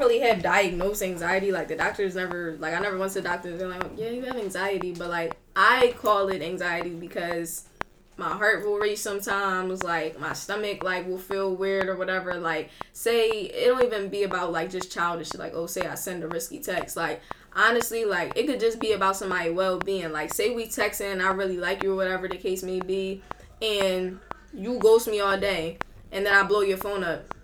really have diagnosed anxiety. Like the doctors never, like I never went to the doctor. They're like, yeah, you have anxiety, but like I call it anxiety because my heart will race sometimes. Like my stomach like will feel weird or whatever. Like say it don't even be about like just childish. Like oh, say I send a risky text. Like honestly, like it could just be about somebody well being. Like say we text and I really like you or whatever the case may be, and you ghost me all day, and then I blow your phone up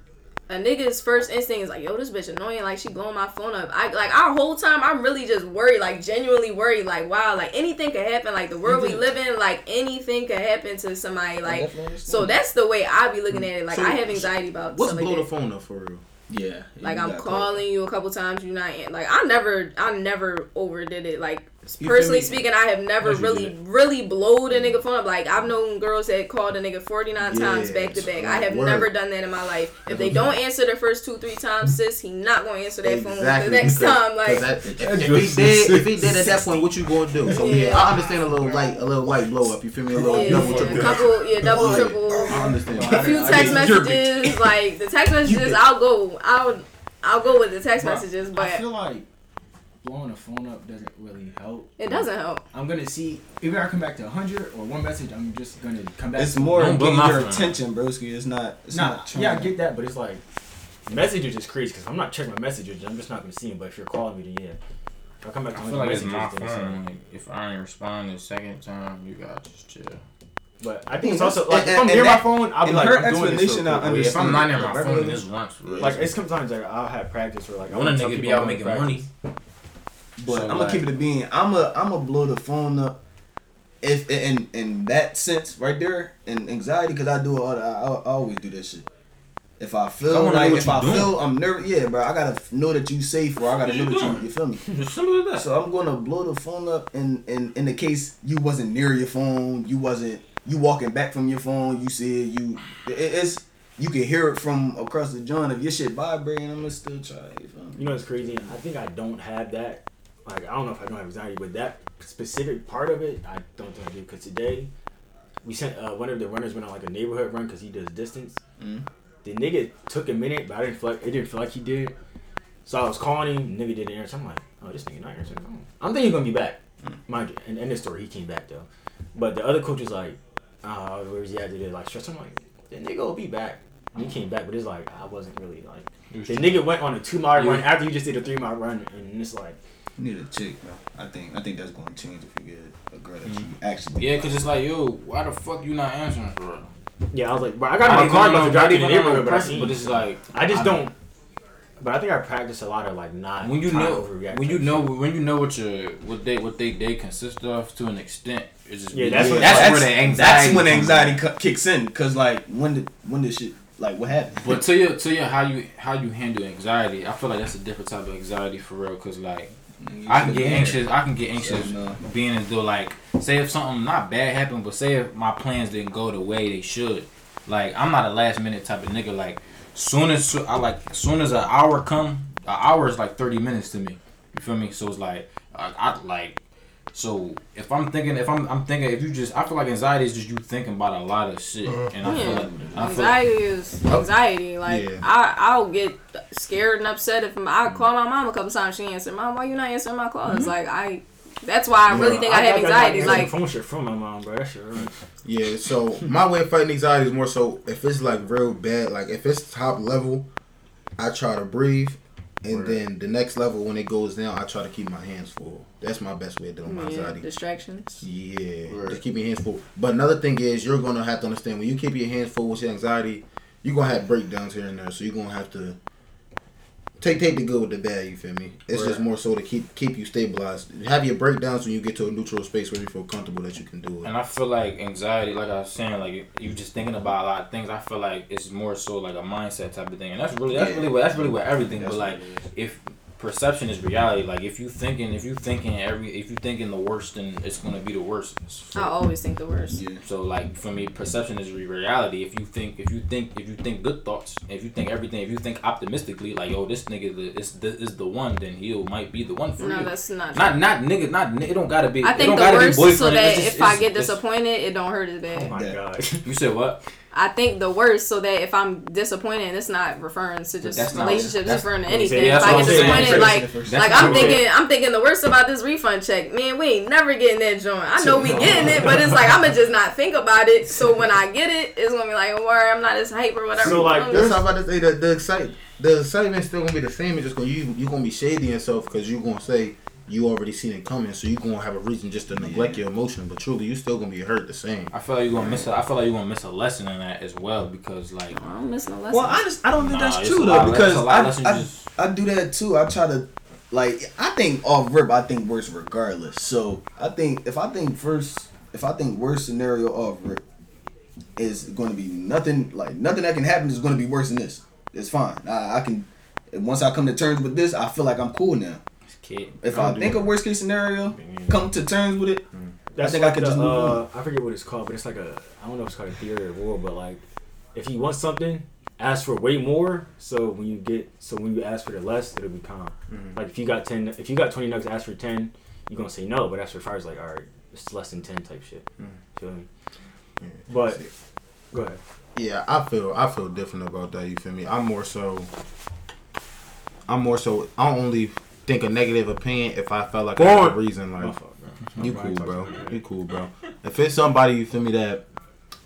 a nigga's first instinct is like, yo, this bitch annoying. Like she blowing my phone up. I like our whole time. I'm really just worried, like genuinely worried. Like wow, like anything could happen. Like the world we live in, like anything could happen to somebody. Like so that's the way I be looking at it. Like so, I have anxiety about. What's blow like the phone up for real? Yeah. Like I'm calling you a couple times, you not like I never I never overdid it. Like personally speaking, I have never really really blowed a nigga phone up. Like I've known girls that called a nigga 49 yeah, times back to back. I have word. never done that in my life. If they don't answer the first two three times, sis, he not gonna answer that exactly. phone the next time. Like that, if, if, he did, if he did at that point, what you gonna do? So yeah, yeah I understand a little light, a little light blow up. You feel me? A little yeah, double, triple, couple, yeah, double, triple. I understand. A few text messages, like the text messages, I'll go. I'll I'll go with the text messages, but I feel like blowing a phone up doesn't really help. It um, doesn't help. I'm gonna see if I come back to 100 or one message. I'm just gonna come back. It's more getting your phone. attention, broski. It's not. It's nah, not yeah, I get that, but it's like messages is crazy because I'm not checking my messages. I'm just not gonna see them. But if you're calling me, then yeah. If I come back to I feel like it's my phone. Like, if I ain't respond the second time, you gotta just chill. But I think it's also like and, if I'm near my phone, I'll be like, her I'm doing this real quick. If I'm not near my phone, this once. Like it's sometimes like I'll have practice or like I want a nigga be out making money. But so I'm gonna like, keep it a being. I'm a I'm gonna blow the phone up. If in in that sense right there, and anxiety, because I do all I, I always do this shit. If I feel like if I doing. feel I'm nervous, yeah, bro, I gotta know that you safe or I gotta know that you you feel me. That. So I'm gonna blow the phone up in in in the case you wasn't near your phone, you wasn't you walking back from your phone, you see it, you it, it's you can hear it from across the joint. If your shit vibrating, I'm gonna still try. You, you know what's crazy? I think I don't have that. Like I don't know if I don't have anxiety, but that specific part of it, I don't think I do. Cause today, we sent uh, one of the runners went on like a neighborhood run because he does distance. Mm-hmm. The nigga took a minute, but I didn't feel like it didn't feel like he did. So I was calling him, nigga didn't answer. I'm like, oh, this nigga not answering the phone. I'm thinking he's gonna be back. Mm-hmm. Mind you, in, in this story, he came back though. But the other coach was like, uh, where's he at today? Like stress. I'm like, the nigga will be back. And he came back, but it's like I wasn't really like the nigga went on a two mile run after you just did a three mile run, and it's like. You need a chick, bro. I think I think that's going to change if you get a girl that you mm-hmm. actually. Yeah, cause it's like, yo, why the fuck you not answering for real? Yeah, I was like, bro, I got my car about to drive in the neighborhood, but, I but it's like, I just I don't. But I think I practice a lot of like not when you know when you know when you know what your what they what they they consist of to an extent. It's just yeah, that's, what, that's, that's where the anxiety. That's when anxiety cu- kicks in, cause like when did when did shit like what happened? But to you to you how you how you handle anxiety, I feel like that's a different type of anxiety for real, cause like. I can get anxious. I can get anxious being as though like say if something not bad happened, but say if my plans didn't go the way they should. Like I'm not a last minute type of nigga. Like soon as I like soon as an hour come, an hour is like thirty minutes to me. You feel me? So it's like I, I like. So if I'm thinking, if I'm, I'm thinking, if you just, I feel like anxiety is just you thinking about a lot of shit, uh-huh. and I yeah. feel like I anxiety feel like, is anxiety. Like yeah. I, I'll get scared and upset if I call my mom a couple times. She answered, "Mom, why you not answering my calls?" Mm-hmm. Like I, that's why I really think I, I have anxiety. Like phone shit from my mom, bro. That shit. Right. Yeah. So my way of fighting anxiety is more so if it's like real bad, like if it's top level, I try to breathe, and right. then the next level when it goes down, I try to keep my hands full. That's my best way of dealing with yeah, anxiety. Distractions. Yeah. Right. Just keep your hands full. But another thing is you're gonna have to understand when you keep your hands full with your anxiety, you're gonna have breakdowns here and there. So you're gonna have to take take the good with the bad. You feel me? It's right. just more so to keep keep you stabilized. Have your breakdowns when you get to a neutral space where you feel comfortable that you can do it. And I feel like anxiety, like I was saying, like you just thinking about a lot of things. I feel like it's more so like a mindset type of thing, and that's really that's yeah. really what that's really what everything. That's but like if perception is reality. Like if you thinking, if you thinking every, if you thinking the worst, then it's gonna be the worst. So, I always think the worst. Yeah. So like for me, perception is reality. If you think, if you think, if you think good thoughts, if you think everything, if you think optimistically, like yo, this nigga is the is the one, then he might be the one for no, you. No, that's not. Not not nigga, not it don't gotta be. I think the worst so that just, if I get disappointed, it don't hurt as bad. Oh my god. you said what? I think the worst, so that if I'm disappointed, and it's not referring to just that's not- relationships, that's- it's referring to anything. that's if I get I'm saying. disappointed, like That's like I'm I'm thinking, I'm thinking the worst about this refund check. Man, we ain't never getting that joint. I know we getting it, but it's like I'ma just not think about it. So when I get it, it's gonna be like, worry, I'm not as hype or whatever. So, like, That's how I'm about to say that the excite the excitement's still gonna be the same. It's just gonna you you gonna be shady yourself because you gonna say you already seen it coming, so you gonna have a reason just to neglect your emotion. But truly, you still gonna be hurt the same. I feel like you're gonna miss. A, I feel like you're gonna miss a lesson in that as well because like. I'm missing a lesson. Well, I just I don't think Nah, that's true though because it's a lot of I, I, just- I do that too. I try to like I think off rip I think worse regardless. So I think if I think first if I think worst scenario off rip is going to be nothing like nothing that can happen is going to be worse than this. It's fine. I, I can once I come to terms with this, I feel like I'm cool now. Kid. If I I think it. of worst case scenario, Yeah. come to terms with it. That's think I could the, just move uh, on. I forget what it's called, but it's like a I don't know if it's called a theory of war, but like if you want something, ask for way more. So when you get so when you ask for the less, it'll be calm. Mhm. Like if you got ten, if you got twenty nuggets, ask for ten, you're gonna say no. But ask for five, it's like all right, it's less than ten type shit. Mhm. Feel me? Yeah. But go ahead. Yeah, I feel I feel different about that. You feel me? I'm more so. I'm more so. I only think a negative opinion if I felt like I had a Boy. reason. Like My bro. you cool, bro. You cool, bro. If it's somebody you feel me that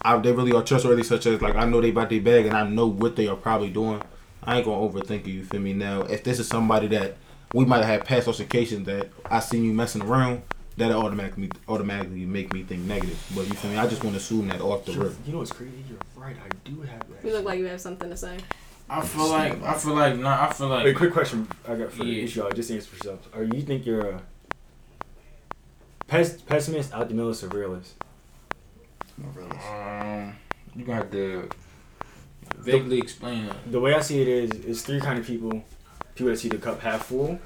I, they really are trustworthy, such as like I know they about their bag and I know what they are probably doing, I ain't gonna overthink it. You feel me? Now, if this is somebody that we might have had past altercations that I seen you messing around, that automatically automatically make me think negative. But you feel me? I just want to assume that off the You're- rip. You know what's crazy? You're right. I do have that. you look like you have something to say. I feel like I feel like nah. I feel like Wait, quick question I got for Yeah. each y'all. Just answer for yourself. Are you think you're a pes- pessimist, optimist, or realist? Um, you gonna have to vaguely explain that. The way I see it is, is three kind of people: people that see the cup half full,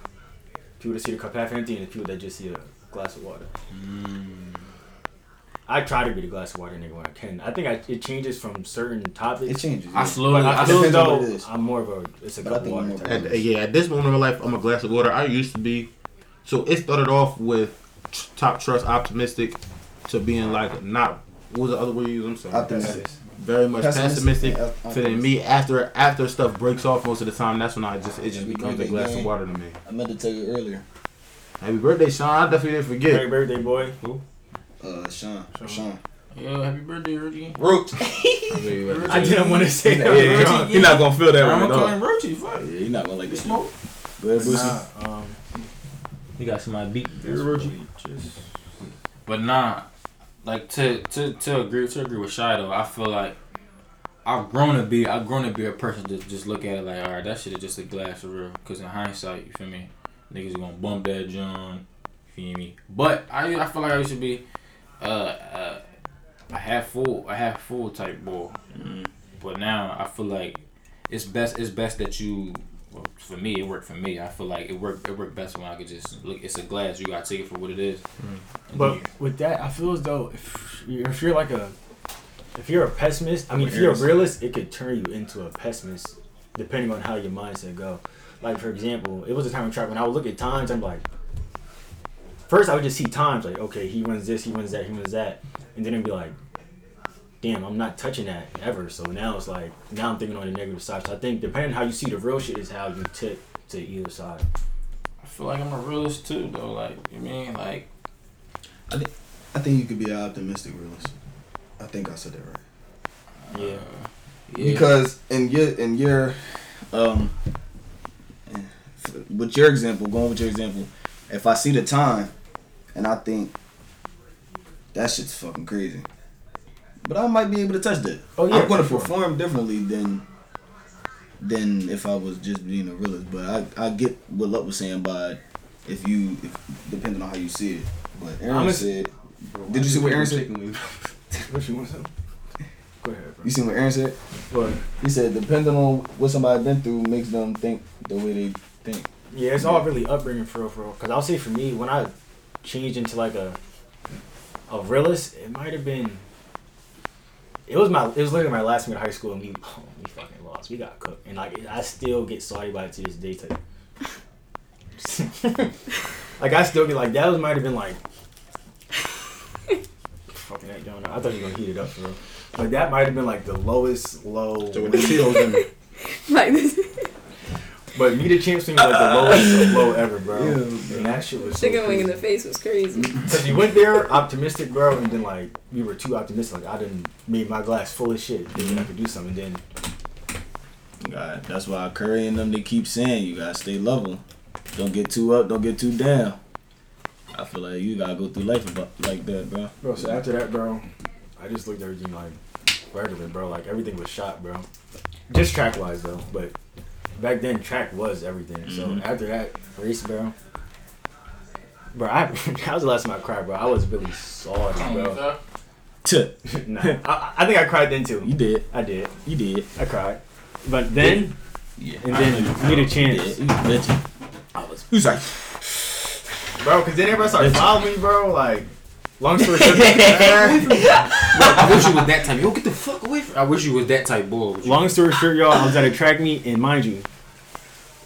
people that see the cup half empty, and the people that just see a glass of water. I try to be the glass of water nigga when I can. I think I, it changes from certain topics. It changes. I yeah. slowly. but I I feel as depends on though what it is. I'm more of a it's a But I cup of water. I'm. At, yeah, at this moment in my life, I'm a glass of water. I used to be, so it started off with top trust, optimistic, to being like not. What was the other word you used? I'm sorry. Optimistic. Very much Pessimistic, pessimistic. To then me after after stuff breaks off most of the time, that's when I just it just becomes a glass of water to me. I meant to tell you earlier. Happy birthday, Sean! I definitely didn't forget. Happy birthday, boy. Who? Uh, Sean. Sean. Sean. Yo, happy birthday, Ricky. Roach. I didn't want to say that. yeah, yeah. You're not gonna feel that right. I'm one, gonna call dog. him Roachy. Fuck. Yeah, you're not gonna like You this. smoke? Go ahead, Nah, um, You got somebody beat. that's just But nah, like to to to agree to agree with Shy though, I feel like I've grown to be I've grown to be a person to just look at it like, all right, that shit is just a glass of real. Cause in hindsight, you feel me, niggas are gonna bump that John, you feel me. But I I feel like I used to be uh, uh a half full a half full type boy. But now I feel like it's best it's best that you. Well, for me, it worked for me. I feel like it worked. It worked best when I could just look. It's a glass. You gotta take it for what it is. And But you- with that, I feel as though if you're, if you're like a if you're a pessimist, I mean, if you're a realist, it could turn you into a pessimist depending on how your mindset go. Like for example, it was a time in track when I would look at times, I'm like, first I would just see times like, okay, he runs this, he runs that, he runs that, and then it'd be like, damn, I'm not touching that ever. So now it's like now I'm thinking on the negative side. So I think depending on how you see the real shit is how you tip to either side. I feel like I'm a realist too, though. Like, you mean like I think you could be an optimistic realist. I think I said that right. Yeah. yeah. Because in your in your um with your example, going with your example, if I see the time and I think that shit's fucking crazy. But I might be able to touch that. Oh, yeah, I'm gonna for sure. perform differently than than if I was just being a realist. But I, I get what Luck was saying by if you if, depending on how you see it. But Aaron I'm a- said Did you see what Aaron said? What you want to say? Go ahead, bro. You seen what Aaron said? What? He said depending on what somebody been through makes them think the way they think. Yeah, it's all really upbringing for real, for real. Cause I'll say for me, when I changed into like a a realist, it might have been. It was my. It was literally my last year of high school, and we oh, we fucking lost. We got cooked, and like I still get salty about it to this day. Type. like I still get like that was might have been like. fucking that going I thought you were gonna heat it up for real. But that might have been like the lowest low. So with the Cheetos in like this But me the champs thing was like the lowest of low ever, bro. And that shit was so chicken wing in the face was crazy. Cause you went there optimistic, bro, and then like we were too optimistic. Like I didn't made my glass full of shit, thinking I could do something. Then God, that's why Curry and them they keep saying you gotta stay level. Don't get too up, don't get too down. I feel like you gotta go through life about, like that, bro. Bro, so after that, bro, I just looked at everything like regular, bro. Like everything was shot, bro. Just track wise though, but back then track was everything. So Mhm. after that race, bro, bro, I that was the last time I cried, bro. I was really salty, bro. Tuh. nah, I, I think I cried then too. You did, I did. you did. I cried, but then Yeah. and then me the You chance, did. You. I was Who's like? bro, because then everybody started following me, bro. Like long story short. I wish you was that type. Yo, get the fuck away from. I wish you was that type boy. Long story short, y'all, I was at a track meet, and mind you,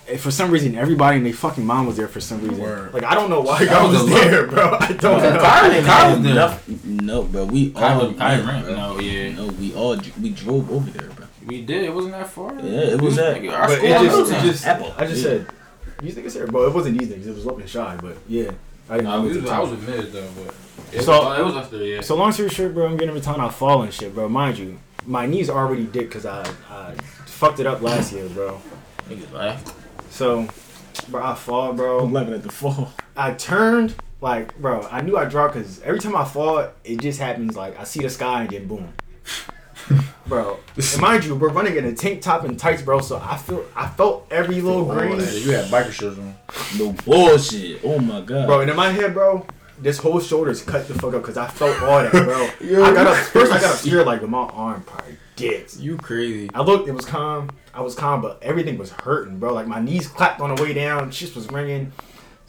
eh, for some reason, everybody and their fucking mom was there for some reason. Word. Like I don't know why That y'all was was a look. there, bro. I don't know. Kyle, Kyle was there. No, bro. We all. Kyle, Kyle went, ran. bro. No, yeah. No, we all we drove over there, bro. We did. It wasn't that far. Yeah, it was that. Nigga, Our But school it on just, it just, Apple. I just Yeah. said these niggas here, bro. It wasn't these niggas. It was Lope Shy, but yeah, I didn't Nah, know. was, was I was with Miz though, but it, So- was, it was us there. Yeah. So long story short, bro, I'm getting every time I fall and shit, bro. Mind you, my knees already did because I, I fucked it up last year, bro. Niggas laughed. So, bro, I fall, bro. I'm laughing at the fall. I turned like, bro. I knew I dropped because every time I fall, it just happens. Like I see the sky and then boom, bro. And mind you, we're running in a tank top and tights, bro. So I feel, I felt every little green, You had biker shorts on. No bullshit. Oh my god. bro. And in my head, bro, this whole shoulder's cut the fuck up because I felt all that, bro. Yo, I got up first. I got up scared like with my arm probably did. You crazy. I looked, it was calm. I was calm, but everything was hurting, bro. Like my knees clapped on the way down, shit was ringing.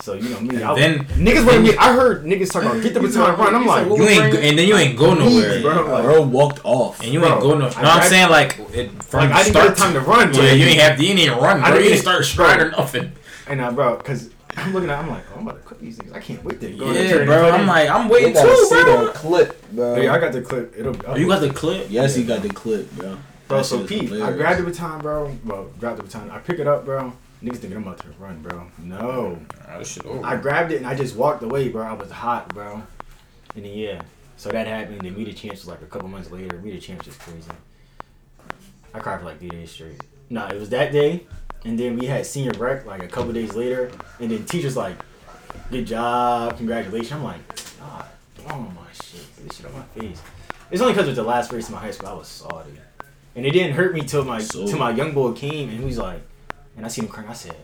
So you know me. I, then- niggas were me. I heard niggas talking about get the baton run. I'm like, You ain't, go, and then you ain't go nowhere. bro. Like, bro walked off. And you Bro, ain't go no. No, I I'm saying like it, from like I didn't start get time to run. Yeah, bro. you ain't have to. You ain't even run. I Bro. didn't You even- didn't start stride or nothing. And I, bro, because I'm looking at, I'm like, oh, I'm about to quit these niggas. I can't wait to go. to the Yeah, training bro. clinic. I'm like, I'm waiting gotta too, see bro. that clip, bro. Oh, hey, I got the clip. It'll. Oh, you got the clip? Yes, he got the clip, bro. Bro, That so shit is Pete, I hilarious. grabbed the baton, bro. Well, grabbed the baton. I pick it up, bro. Niggas thinking I'm about to run, bro. No. Oh, this shit over. I grabbed it and I just walked away, bro. I was hot, bro. And then yeah, so that happened. Then Meet the Champs was like a couple months later. Meet the Champs is crazy. I cried for like three days straight. Nah, it was that day, and then we had senior rec like a couple days later, and then teachers like, "Good job, congratulations." I'm like, God, oh my shit, get this shit on my face. It's only because it was the last race in my high school. I was salty, and it didn't hurt me till my So- till my young boy came and he was like, and I seen him crying. I said,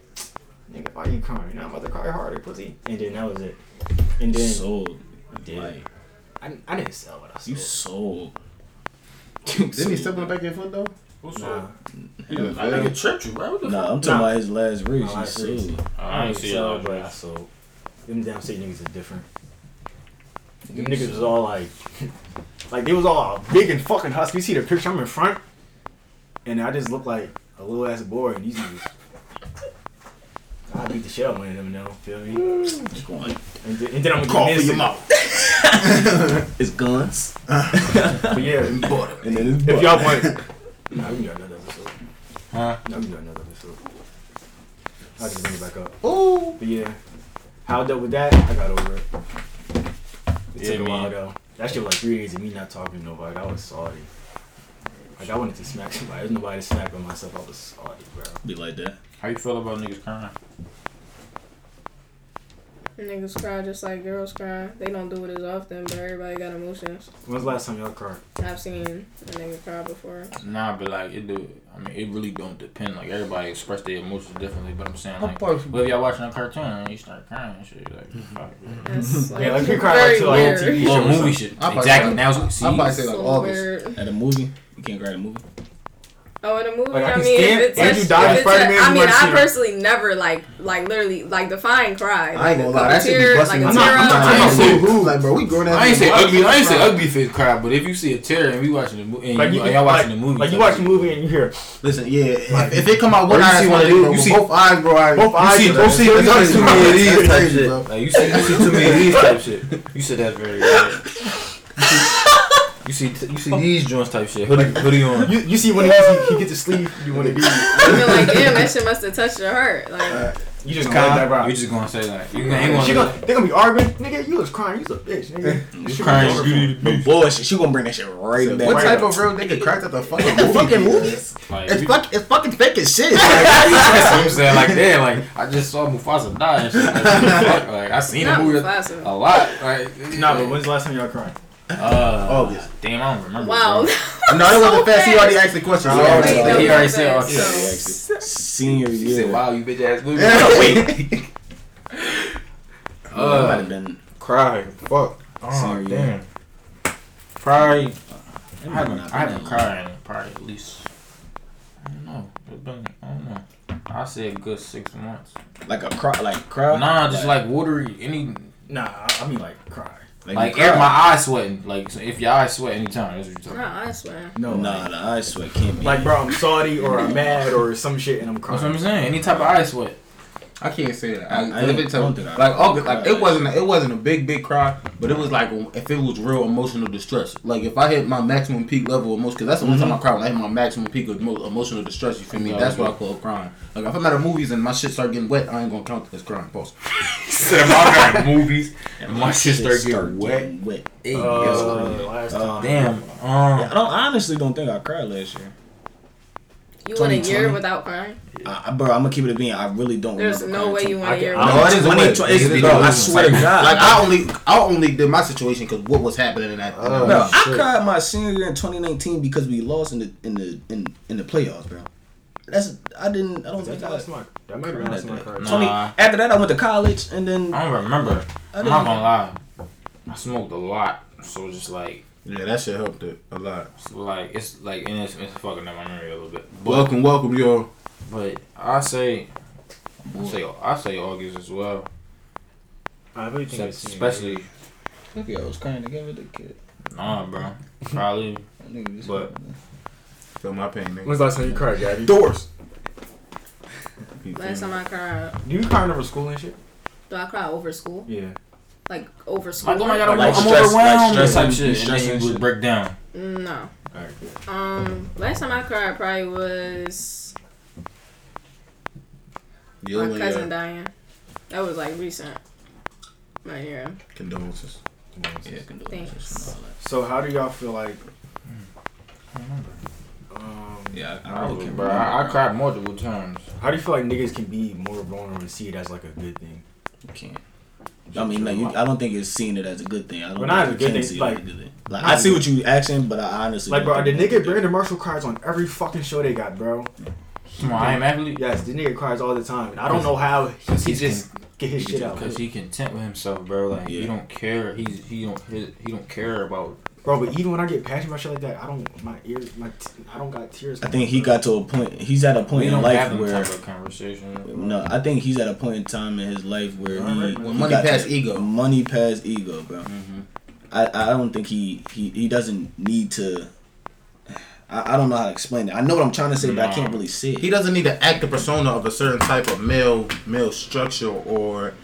"Nigga, why you crying? Now I'm about to cry harder, pussy." And then that was it. And then sold. did. Like, I, I didn't sell what I sold. you sold. Didn't he step on the back of your foot though? What's Nah, up? I think it tripped you, right? What the nah, fuck? I'm talking Nah. about his last race. My He last race. I I ain't didn't see sell, it. but I sold. Them damn state niggas is different. Them niggas was all like, like they was all big and fucking husky. You see the picture? I'm in front, and I just look like a little ass boy. And these niggas, I beat the shit out of one of them. Now, feel me? Go on. And, then- and then I'm gonna Call get for your mouth. It's guns. But yeah, And then it's if y'all want, nah, we can do another episode. Huh? No, we can do another episode. I'll just bring it back up. Ooh. But yeah, how I dealt with that, I got over it. It Yeah, took a while though. That shit was like three days of me not talking to nobody. I was salty. Like I wanted to smack somebody. There's nobody to smack but myself. I was salty, bro. Be like that. How you feel about niggas crying? Niggas cry just like girls cry. They don't do it as often, but everybody got emotions. When's the last time y'all cried? I've seen a nigga cry before. Nah, but like it do. I mean, it really don't depend. Like everybody express their emotions differently. But I'm saying like, part- well, if y'all watching a cartoon and you start crying and shit, like, mm-hmm. fuck. That's mm-hmm. like, Yeah, like we cry like to like weird. TV little show or movie shit. Exactly. Now see, I probably say like So August. weird. At a movie, you can't cry at a movie. Oh, in a movie, Like, I I, mean, stand if it's Andrew a, Dice if it's Spider-Man, I mean, I him. personally never like, like literally, like define cry. I ain't gonna Like, lie, a that shit be tear, busting like a me. tear I'm not- up. I'm not I saying- say who, like bro, we grown ass. I ain't say ugly. I ain't say ugly face cry. But if you see a tear and we watching the movie, and Like you, you, and y'all watching the movie, like you watch the movie and you hear Listen, yeah, if, if it come out one Or you eye, see that's one one of these- bro. you see- both eyes, bro. Both eyes. see- are see- you see too many of these type crazy, shit. bro. Like you see, you see too many of these type shit. You said that's very. Right. You see, you see oh. these joints type shit. Hoodie, hoodie on. You, you see when of he, he gets a sleeve. You want to be. I feel like damn, that shit must have touched your heart. Like You just Calm. gonna that ride. You just gonna say like you gonna, ain't She gonna. gonna, they gonna be arguing, nigga. You was crying. You was a bitch, nigga. You crying, you need to But be. bullshit, she gonna bring that shit right So back. what type of real nigga cracked at the fucking the movie? fucking movies? Like, It's you- fuck, it's fucking fake as shit. That's what I'm saying. Like, damn, like I just saw Mufasa die and shit. Like, fuck, like I seen the not movie Mufasa. a lot. Like, Nah, but when's the last time y'all cried? Uh, August. Damn, I don't remember. Wow. bro. no, it wasn't So fast. He already asked the question. Oh, So wait, already- no, he already said no, August. so- Yeah, Senior He year. said, "Wow, you bitch ass movie." Yeah. Wait. Uh, might have been. crying. Fuck. Oh Sorry, damn. Probably. I might haven't. not I haven't cried in probably at least. I don't know. It's been. I don't know. I say a good six months. Like a cry, like crowd. Nah, just like watery. Any Nah, I, I mean like cry. Like you air, my eyes sweating. Like so if your eyes sweat anytime, that's what you're talking. Nah, about. I sweat. No, Nah, the eye sweat can't be. Like, bro, I'm salty or I'm mad or some shit and I'm crying. That's what. I'm saying. Any type of eye sweat. I can't say that. I- I, I if don't- it's I a- don't think I- like August, like it wasn't. A, it wasn't a big, big cry, but it was like if it was real emotional distress. Like if I hit my maximum peak level of emotion, because that's the only time I cry when I hit my maximum peak of emo- emotional distress. You feel me? Yeah, that's what I okay. call crying. Like if I'm at a movies and my shit start getting wet, I ain't gonna count it as crying. Pause. Said if I got movies and my shit start getting start wet. getting wet. Hey, Uh, last Uh, time. Damn. Um. I don't. I honestly don't think I cried last year. You want a year without crying? I, I- bro, I'm gonna keep it a being. I really don't. There's remember no way you want I a year can- without No, it is Twenty- wet. twenty- It is bro, I swear to God. Like I only, I only did my situation because what was happening in that. in Oh, Bro, movie. I shit. cried my senior year in 2019 because we lost in the in the in, in the playoffs, bro. That's I didn't. I don't think That, I. last time that might have been last time I cried. Nah. after that, I went to college, and then I don't remember. I I'm not gonna lie. I smoked a lot, so just like, yeah, that shit helped it a lot. so like it's like and it's, it's fucking up my memory a little bit. But, Welcome, welcome, y'all. but I say, I say I say August as well. I really think it's Especially look at I was crying together with the kid. nah, bro. Probably. That nigga just- But- Feel my pain, nigga. When's the last time you cried, Gabby? Doors. You feel Last me? time I cried, Do you cry over school and shit? do I cry over school? Yeah. Like over school? Like, oh my god, I'm, Like I'm stress- like overwhelmed. stress type shit. Stress and you would break down. No. Alright. Um, last time I cried probably was Yo, my and cousin your dying. That was like recent. My year. Condolences. Yeah, condolences Thanks. and all that. So how do y'all feel like? I remember. Um, Yeah, I, I, I really can't bro. I, I cried multiple times. how do you feel like niggas can be more vulnerable and see it as like a good thing? You can't. I mean, like, you, I don't think it's seen it as a good thing. I don't But not think as a good thing, see like- good thing. Like, I see what you're asking, but I honestly Like, don't bro, the nigga it's Brandon Marshall cries on every fucking show they got, bro. Come on, I am athlete. Yes, the nigga cries all the time, and I don't know how he, he just get his shit out. Because he content with himself, bro. Like he don't care. He's he don't he, he don't care about. Bro, but even when I get passionate about shit like that, I don't my ears, my t- I don't got tears. I think he got to a point. He's at a point We in don't life have where. type of conversation. No, I think he's at a point in time in his life where he, Alright, When he money got pass to- ego. Money past ego, bro. Mm-hmm. I, I don't think he, he he doesn't need to. I, I don't know how to explain it. I know what I'm trying to say, but I can't really see it. He doesn't need to act the persona of a certain type of male male structure or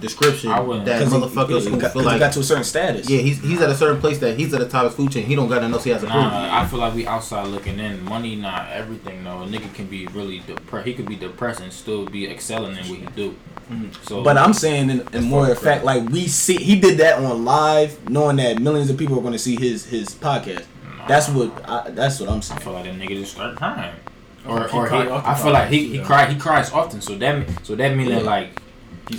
description I wouldn't. that 'Cause he- motherfuckers he, who got, he like got to a certain status. yeah he's he's at a certain place that he's at the top of his food chain. He don't gotta know he has a Nah. I feel like we outside looking in. Money not everything though. A nigga can be really depressed. He could be depressed and still be excelling in what he do. Mm-hmm. So, But I'm saying in, in more effect, like we see, he did that on live, knowing that millions of people are going to see his his podcast. That's what I, that's what I'm I saying. feel like that nigga just started crying. Or, He or he, cried often I feel like he, times, he yeah. cry he cries often. So that mean- so that mean that Yeah. like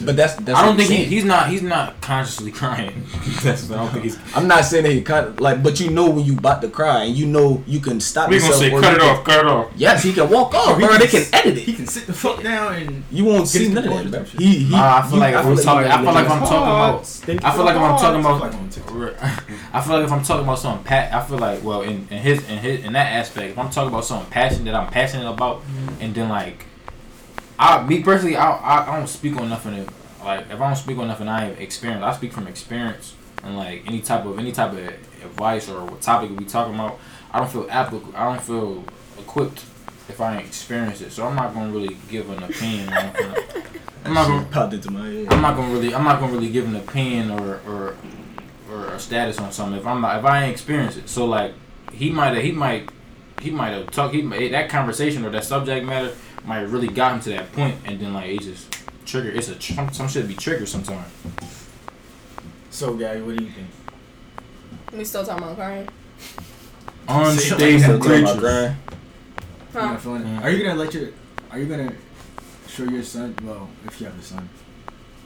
But that's, that's I don't think he, he's not he's not consciously crying. That's I don't think he's. I'm not saying that he kind of like, but you know when you about to cry and you know you can stop. We gonna say cut it can- off, cut it off. Yes, he can walk off, he bro. can They can s- edit He can sit the fuck down and. You won't Get see his none of that, composure bro. and shit. He, he, Nah, I feel you- like if we're like talking, I feel like if I'm talking about, I feel like if I'm talking about, Like on TikTok. I feel like if I'm talking about something pat, I feel like well in, in his in his in that aspect, if I'm talking about something passion that I'm passionate about, and then like, I me personally, I I, I don't speak on nothing. If, like if I don't speak on nothing, I have experience. I speak from experience and like any type of any type of advice or what topic we talking about. I don't feel applicable. I don't feel equipped if I ain't experienced it. So I'm not gonna really give an opinion. on. I'm not gonna. popped into my head. I'm not gonna really I'm not gonna really give an opinion or or or a status on something if I'm not if I ain't experienced it. So like he might have he might he might have talked he might, that conversation or that subject matter might have really got him to that point and then like it just trigger it's a tr- some, some shit be triggered sometimes. So, Gabby, what do you think? We still talking about crying? Unstable Still talking about creatures. You're Huh? not feeling? Mm. Are you gonna let your? Are you gonna show your son? Well, if you have a son,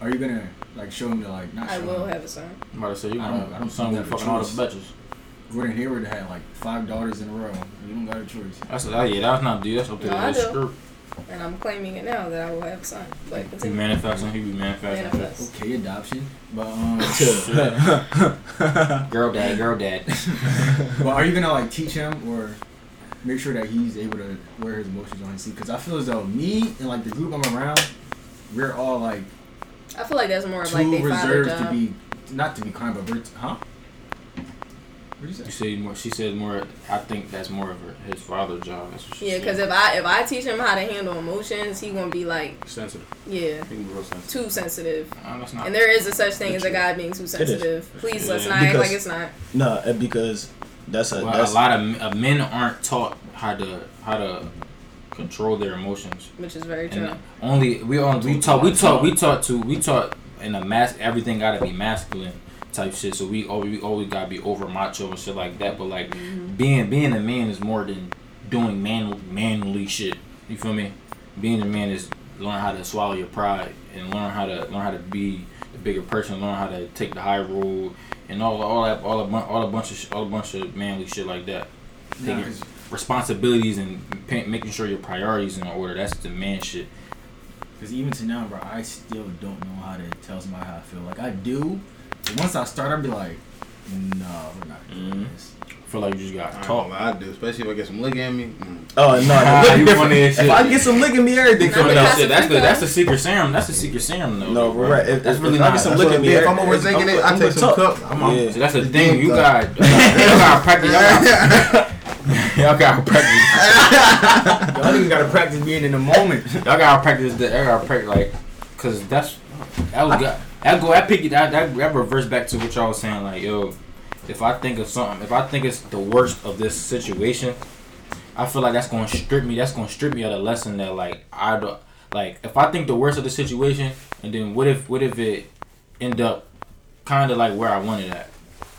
are you gonna like show him to like not I will him? have a son. I'm about to say you I gonna don't- I don't son think fucking all the choice. bitches. Gordon Hayward had like five daughters in a row. You don't got a choice. That's that, yeah that's not dude that's up to No, I the do. Script. And I'm claiming it now that I will have a son. But He continue. manifesting he be manifesting. Manifest. Okay, adoption, but um, Girl dad girl dad. but are you gonna like teach him or make sure that he's able to wear his emotions on his sleeve? Because I feel as though me and like the group I'm around, we're all like I feel like that's more of like their father reserved to be not to be kind, but we're huh? What do you You say? say more. She said more. I think that's more of her, his father's job. That's what she Yeah, because if I if I teach him how to handle emotions, he gonna be like, Sensitive. yeah, He can be real sensitive. too sensitive. Uh, that's not. And there is a such thing as a guy being too sensitive. Please let's Yeah. not act Because- like it's not. Nah, uh, because that's a well, that's a lot of uh, men aren't taught how to how to control their emotions. Which is very true. And only we on we taught we taught we taught to we taught in a mass everything gotta be masculine type shit. So we always we always gotta be over macho and shit like that. But like Mm-hmm. being being a man is more than doing man manly shit. You feel me? Being a man is learn how to swallow your pride and learn how to learn how to be the bigger person. Learn how to take the high road and all all that all a bu- all a bunch of sh- all a bunch of manly shit like that. Nah, Taking 'cause- responsibilities and pa- making sure your priorities in order. That's the man shit. Because even to now, bro, I still don't know how to tell somebody how I feel. Like I do, but once I start, I'll be like, no, we're not doing Mhm. this. I feel like you just got to I talk. talk. I do, especially if I get some lick at me. Mm. oh no, Ah, the you lick funny different. shit. If I get some lick in me, everything Not coming the out. Casa Shit, that's the Frica. that's the secret serum. That's the secret serum though. No, bro. right. If, That's if, really if I not. get some That's lick what in it me. If I'm every- overthinking it, I take gonna some talk. cup. I'm on. Yeah. See, that's the The thing. You got y'all got practice. Y'all got practice. Y'all niggas gotta practice being in the moment. Y'all gotta practice. The, y'all gotta practice like, cause that's that was got. That go. That pick it. That, that that reverse back to what y'all was saying. Like, yo, if I think of something, if I think it's the worst of this situation, I feel like that's gonna strip me. That's gonna strip me of the lesson that like I don't like. If I think the worst of the situation, and then what if what if it end up kind of like where I wanted at,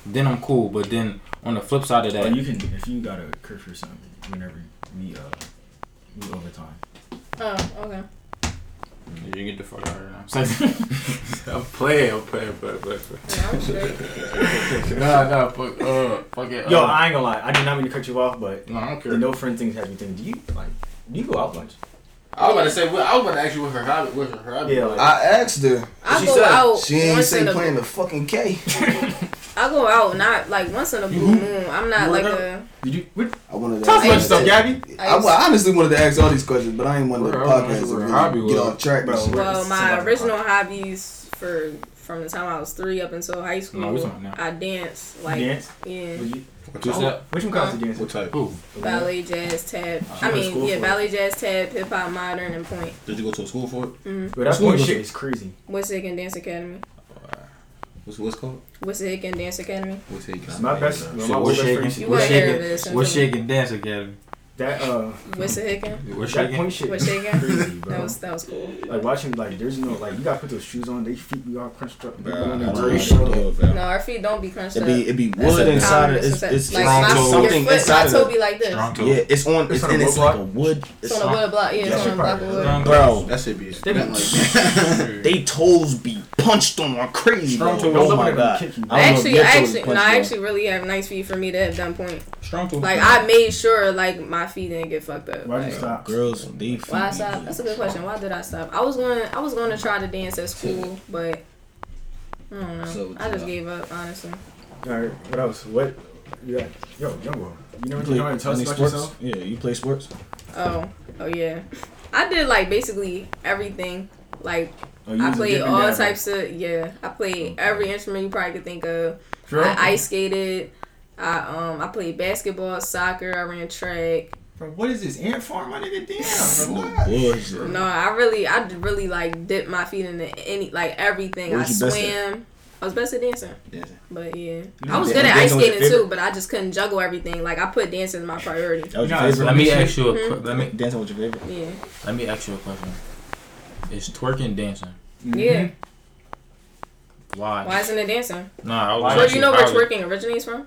then I'm cool. But then on the flip side of Or that, you can, if you got a curse or something, whenever we uh, we overtime. Oh, okay. You get the fuck out of here now. I'm playing. I'm playing. Playing. Playing. No, I'm straight. Nah, nah, fuck, uh, fuck it. Yo, uh, I ain't gonna lie. I did not mean to cut you off, but no, I don't care. the no friend things has me thinking. Do you like? Do you go out much? I was about to say, I was about to ask you what her hobby, what her hobby. Yeah, was. like- I asked her. I She go said out She ain't once say in a playing the fucking K. I go out not like once in a blue moon. I'm not like up. a. Did you? What? I wanted to Talk ask about I stuff. Gabby. I I, I honestly wanted to ask all these questions, but I ain't want the Where- I don't podcast where to hobby get off track. Bro. Well, my original hobbies for from the time I was three up until high school, No, we talking now. I danced like dance? yeah, Would you, What Who's type? that? which one counts as dance? What type? Who? ballet, jazz, tap. She I mean, yeah, for ballet, jazz, tap, hip hop, modern, and pointe. Did you go to a school for it? Mhm. But that School pointe was- shit is crazy. Wissahickon Dance Academy. What's what's it called? Wissahickon Dance Academy. What's it? My best, well, my So what's best shaking? friend. You What's wanna hear shaking? this? What's shaking? Dance academy. That uh, Wissahick. What's that shaking? pointe shit What's is shaking? crazy, bro. That was that was cool. like watching like there's no like you gotta put those shoes on. They feet be all crunched up. Bro, They go in I there, don't bro. know shit up, bro. No, our feet don't be crunched It up. be it be wood a inside of it. It's, it's, like it's my, toe. something your foot, inside my toe be like this. Strong toe. Yeah, it's on. It's It's, on and wood it's like a wood. It's It's on a wood block. Yeah, Yeah, it's on a block of wood. Bro. That should be They like. They toes be punched on crazy. Strong toe. Oh my god. I don't know if Actually, your actually, no, I actually really have nice feet for me to have done pointe. Strong toe. Like I made sure like my feet didn't get fucked up. Why'd you stop? Girls, they feet Why I be stopped? That's a good question. Why did I stop? I was going. I was going to try to dance at school, but I don't know. So, I just uh, gave up, honestly. All right, what else? What? Yeah. yo, young boy. You never You you know how play to tell any sports? yourself? Yeah, you play sports. Oh, oh yeah. I did like basically everything. Like Oh, I played all dabber. types of yeah. I played every instrument you probably could think of. For real? I ice skated. I um I played basketball, soccer. I ran track. Bro, what is this ant farm, my nigga? Damn, relax. bullshit. No, I really I d- really like dipped my feet into any like everything. What I was your best swam. I was best at dancing, Dancing. but yeah, You I was good at ice skating too, but I just couldn't juggle everything. Like I put dancing as my priority. That was your Nah, favorite. Let me ask you a Mhm. quick. Let me Dancing was your favorite. Yeah, let me ask you a question. Is twerking dancing? yeah. Why? Why isn't it dancing? No, I was Why? So you know where probably- twerking originates from?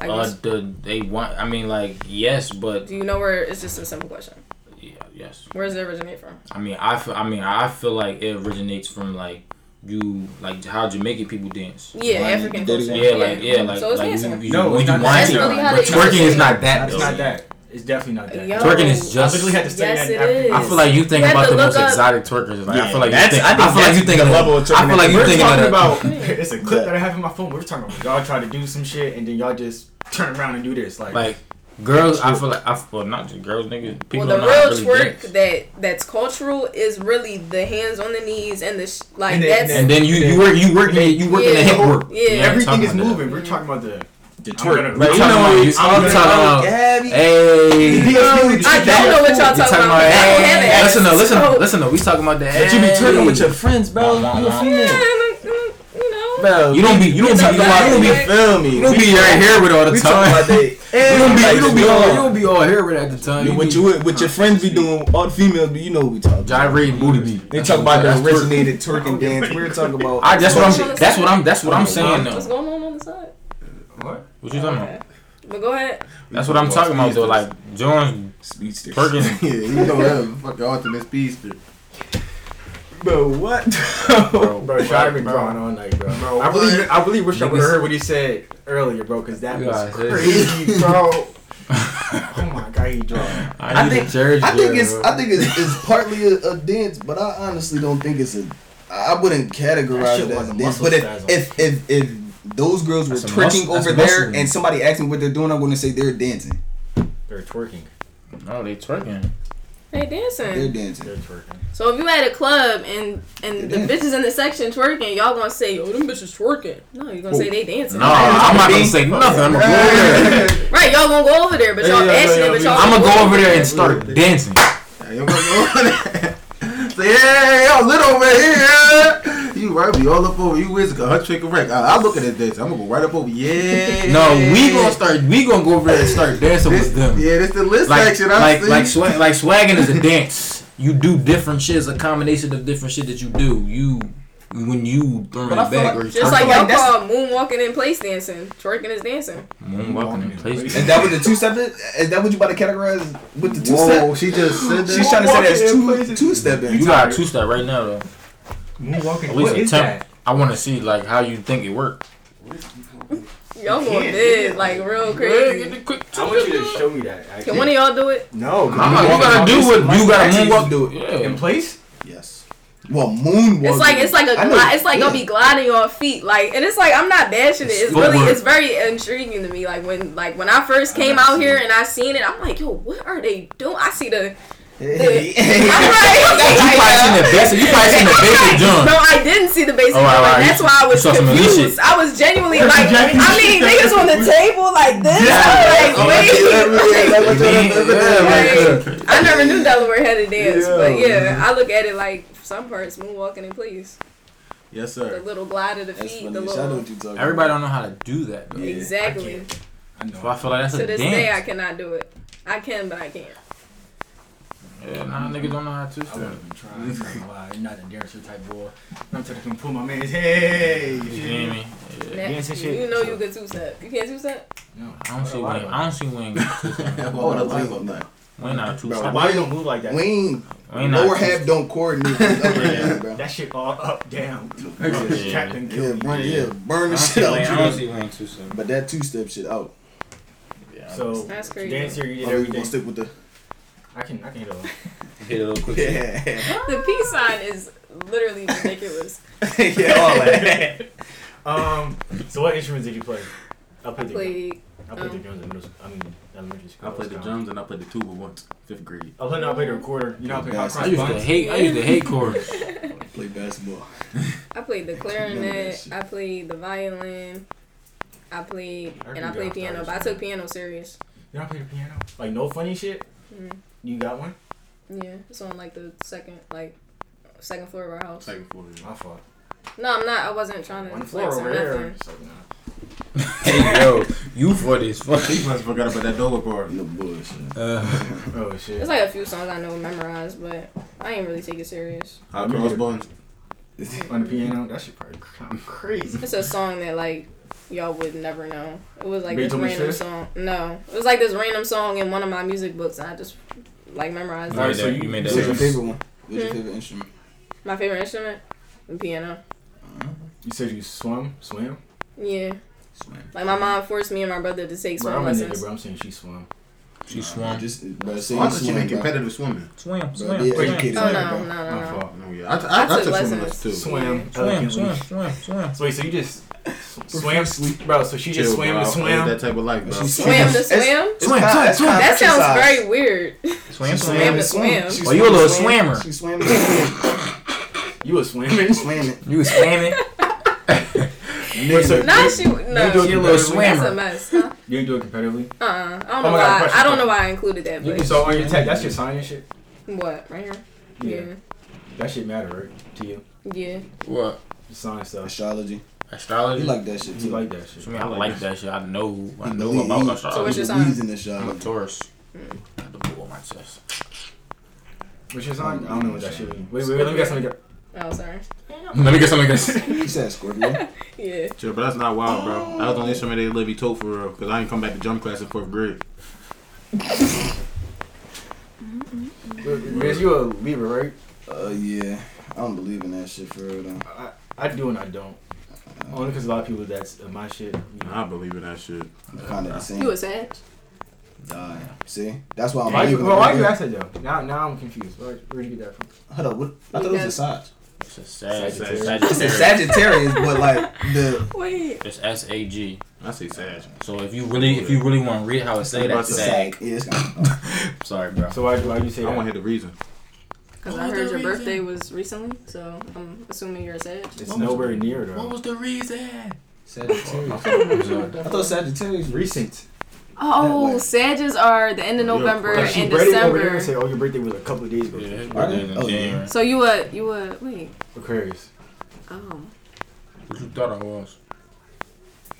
Like, Uh, what's- the they want. I mean, like yes, but do you know where? It's just a simple question. yeah, yes. Where does it originate from? I mean, I feel. I mean, I feel like it originates from like you, like how Jamaican people dance. Yeah, Why African did it- culture. Yeah, like yeah, like So it's like dancing. you, you, No, when it's you not whine to- That's really how but they twerking is not that. It's not that. It's definitely not that. Yo. Twerking is I just. literally had to study Yes, that. it after- is. I feel like you think You about the most up- exotic twerkers. Like, I feel like you think. I I, feel like you thinking the of. level of I feel like you We're talking about. It's a clip that I have in my phone. We're talking about y'all try to do some shit and then y'all just turn around and do this. Like, Like girls, I feel like I well not just girls, niggas. People well, the don't know how real really twerk dance. that that's cultural is really the hands on the knees and the sh- like And then- that's And then you you work you work you work in the Yeah. hip work. Yeah. You everything is about that. moving. We're mm-hmm. talking about the. The I'm gonna- We're You know, about you. I'm I'm talking about. Gabby. Hey. I don't know what y'all talking talking about. about? I Hey, listen, no, listen, So- listen, no. We talking about that. But you be twerking with your friends, bro. Nah, nah, You a nah. Yeah, female. Mm, know. Bro, You don't be, you don't be, It's you a don't be, feel me. you don't be right here with all the We talking time. that. You don't be, you don't be all, you don't be all here with at the time. You, You what be your friends be doing? All the females, you know what we talking. about. gyrating booty beat. They talk about the That's originated twerking dance. We were talking about. I, that's what I'm. That's what I'm. That's what I'm saying What's going on on the side? What? What you talking Okay. about? But go ahead. That's what I'm talking about though. Like Jones speedster. twerking. yeah, you know that fucking ultimate speedster. Bro, what? Bro, Bro, Shy been drawing all night, bro. Bro, I really, I really wish I would have heard what he said earlier, bro, because that You was guys said- crazy, bro. oh my god, he drawing. I need think church I think girl, it's bro. I think it's, it's partly a, a dance, but I honestly don't think it's a. I wouldn't That categorize shit it was as a a dance. But if, spasm. if if if those girls were That's twerking muscle- over there and somebody asked me what they're doing, I'm going to say they're dancing. They're twerking. No, they twerking. They dancing. They're dancing. dancing. They're twerking. So if you at a club and and the They bitches in the section twerking, y'all gonna say, "Yo, them bitches twerking." No, you gonna say they dancing. No, I'm not gonna say nothing. I'm gonna go over there. Right, y'all gonna go over there, but y'all Yeah, yeah, asking yeah, it, but y'all. I'm gonna go over there and start dancing. Yeah, you gonna go on there. Say, hey, y'all lit over here. You right, be all up over. You is a hut trick correct. I, I look at it this. I'm gonna go right up over. Yeah. No, we gonna start. We gonna go over there and start dancing This, with them. yeah, this the list Like, section. I'm like, like, swag, like swagging is a dance. You do different shit. It's a combination of different shit that you do. You when you throwing But it I feel back like- or Just I like y'all like that's- call moonwalking and place dancing, twerking is dancing. moonwalking in place. Dancing. Is that what the two step is? Is that what you about to categorize with the two Whoa, step? she just said that. She's trying to say that's two two step. You got a two step right now though. Moonwalking. At least What is attempt. that? I want to see like how you think it worked. Y'all going can't big, like real crazy. I want you to show me that. I Can one of y'all do it? No, I'm not, you gotta do what you gotta moonwalk. do it. in place. Yes. Well, moonwalking. It's like it's like a I know- gli- it's like yeah. gonna be gliding on feet, like, and it's like I'm not bashing it. It's really Footwork. it's very intriguing to me. Like when like when I first came out here and I seen it, I'm like, yo, what are they doing? I see the. Hey, I'm You like, probably seen the basic. You probably seen the basic John. No, I didn't see the basic. Oh, one. right, right. That's why I was you saw some elite confused. shit. I was genuinely like, I mean, you niggas on the table like this. Yeah. I'm like, Oh, wait. Yeah, I never knew Delaware had a dance, Yeah. but yeah, I look at it like some parts moonwalking in place. Yes, sir. The little glide of the feet, funny. the I know what you're talking Everybody don't know how to do that. Though. Yeah. Exactly. I know. So I feel like that's To a this day, I cannot do it. I can, but I can't. Yeah, nah, niggas don't know how to. I would have been trying. I'm not gonna lie. You're not a dancer type boy. I'm taking pull my man's hey. You feel me? Yeah. Dancing shit. You know you can two step. You can't two step. No, I don't see Wayne. I don't see Wayne. Oh, that's like on that. Wayne not two My step. body don't move like that. Wayne, Wayne lower half don't coordinate with the upper Yeah. bro. That shit all up down. Yeah. Captain Yeah, burn, me. yeah, burn the don't shit out. I don't see Wayne two step. But that two step shit out. Yeah, So That's crazy. dancer, you did everything. stick with the. I can, I can hit a. little. hit a little quick. Yeah, The peace sign is literally ridiculous. yeah, all that. Um. So what instruments did you play? I I played the. I played the um, drums in middle. I mean elementary school. I played the drums and I played the tuba once, fifth grade. I played. I played the recorder. You know, I played hot I I used to hate. I used to hate chords. Play basketball. I played the clarinet. I played the violin. I played I and I played piano, but I took piano serious. You know, I played the piano. Like no funny shit. Mhm. You got one? Yeah, it's on like the second like second floor of our house. Second floor. My fault. No, I'm not. I wasn't trying to One flex floor or over there. nothing. It's like, nah. hey yo, you for this fuck. He must forgot about that Dover part. No bullshit. Uh, Oh shit. There's like a few songs I know memorized, but I ain't really take it serious. How crossbones. on the piano. That shit probably sound crazy. It's a song that like y'all would never know. It was like this random song. No, it was like this random song in one of my music books, and I just like memorized You it. made Alright, so you- you made What's your favorite one? What's your Hmm. favorite instrument? My favorite instrument, the piano. You said you swim, swim. Yeah, Swim. like my mom forced me and my brother to take Bro, swim I'm a nigga, lessons. bro. I'm saying she swim. She swung. Just, bro, say Oh, I you thought you swim, meant bro. competitive swimming. Swim, Bro, swim, they swim, educated Oh me, no, no, no, My no. fault. Yeah, I, I, I, I I took took swimming lessons. lessons too. Swim, swim, elegantly. swim, swim, swim. So wait, so you just swam, bro? So she just Chill, swam bro. to I swim. live that type of life, bro. She Swim to It's- swim. it's Swim, kind- swim, it's swim. kind of That sounds very weird. Swim, She swim. swam to swim. Oh, you a little to swim. swimmer. She swam to. You was swimming. Swimming. You was swimming. Wait, so Nah, she no. you She a little competitively? That's a mess. Huh? You didn't do it competitively. Uh, uh I don't Oh know my God, I don't know why I included that, You, but so on your tag, that's your sign and shit. what right here? Yeah, That shit matter, right? To you, yeah. What? the sign stuff. Astrology. Astrology? You like that shit You too. like that shit? I mean, I like that shit. I know. I know believe- about he- So astrology. what's your sign? believes in I'm a astrology. Taurus. I had the bull on my chest. What's your sign? I don't know what that shit means. Wait, wait, wait, let me get something. Oh, sorry. Let me get something. Guys. He said Scorpio. Yeah. Chill, but that's not wild, bro. That was the only instrument they let me told for real. Cause I ain't come back to jump class in fourth grade. Because you a Libra, right? Uh, yeah. I don't believe in that shit for real though. I, I do and I don't. Only because a lot of people that's uh, my shit. You know. I believe in that shit. Kind of the same. You a Sag? Uh, see, that's why I'm Why you, well, why right you there. ask that though? Now, now I'm confused. Where, where'd you get that from? Hold up, what? I thought it was a Because- Sag. It's a Sag. Sagittarius. It's a Sagittarius. Sagittarius, but like the Wait. It's S A G. I say Sag. So if you really, if you really want to read how it say that, About to Sag. Sag. Yeah, it's kind Sorry, bro. So why why you say I that? want to hear the reason. Because I heard your reason? birthday was recently, so I'm assuming you're a Sag. It's nowhere near though. What was the reason? Sagittarius. Uh, I thought Sagittarius was Recent. Oh, That. Sages are the end of November crazy. Like and read over there and December. say, "Oh, your birthday was a couple of days ago." Yeah, his Are birthday they? is in Oh, yeah. So you a you a wait. Aquarius. Oh. What you thought I was?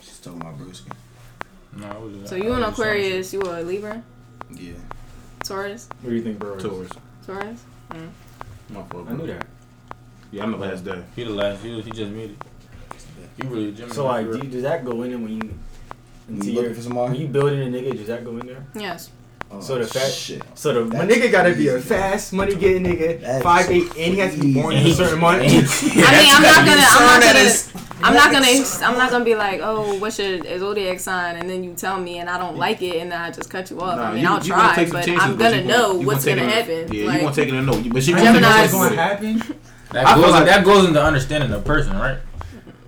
She's talking about Brewski. No, I was. So you an Aquarius? You were a Libra? Yeah. Taurus? What do you think, bro? is? Taurus. Taurus? My fault. I knew that. Yeah, I'm the last day. He the last. He, he just made it. He really a Gemini. So like, do you, does that go in there when you When into you your looking for when somebody? you building a nigga? Does that go in there? Yes. Oh, So the fact- shit. So the my nigga gotta be a crazy. fast money getting nigga, That five is eight, and he has to be born in a certain month. I mean, I'm not gonna. I'm not That gonna. is- I'm not gonna. I'm not gonna be like, oh, what's your zodiac sign, and then you tell me, and I don't like it, and then I just cut you off. I mean, I'll gonna try, but chances, I'm but gonna you know you what's take gonna it- happen. Yeah, like, you gonna take it and know. But she Gemini gonna Gemini's- take it What's gonna happen? That goes. like- that goes into understanding the person, right?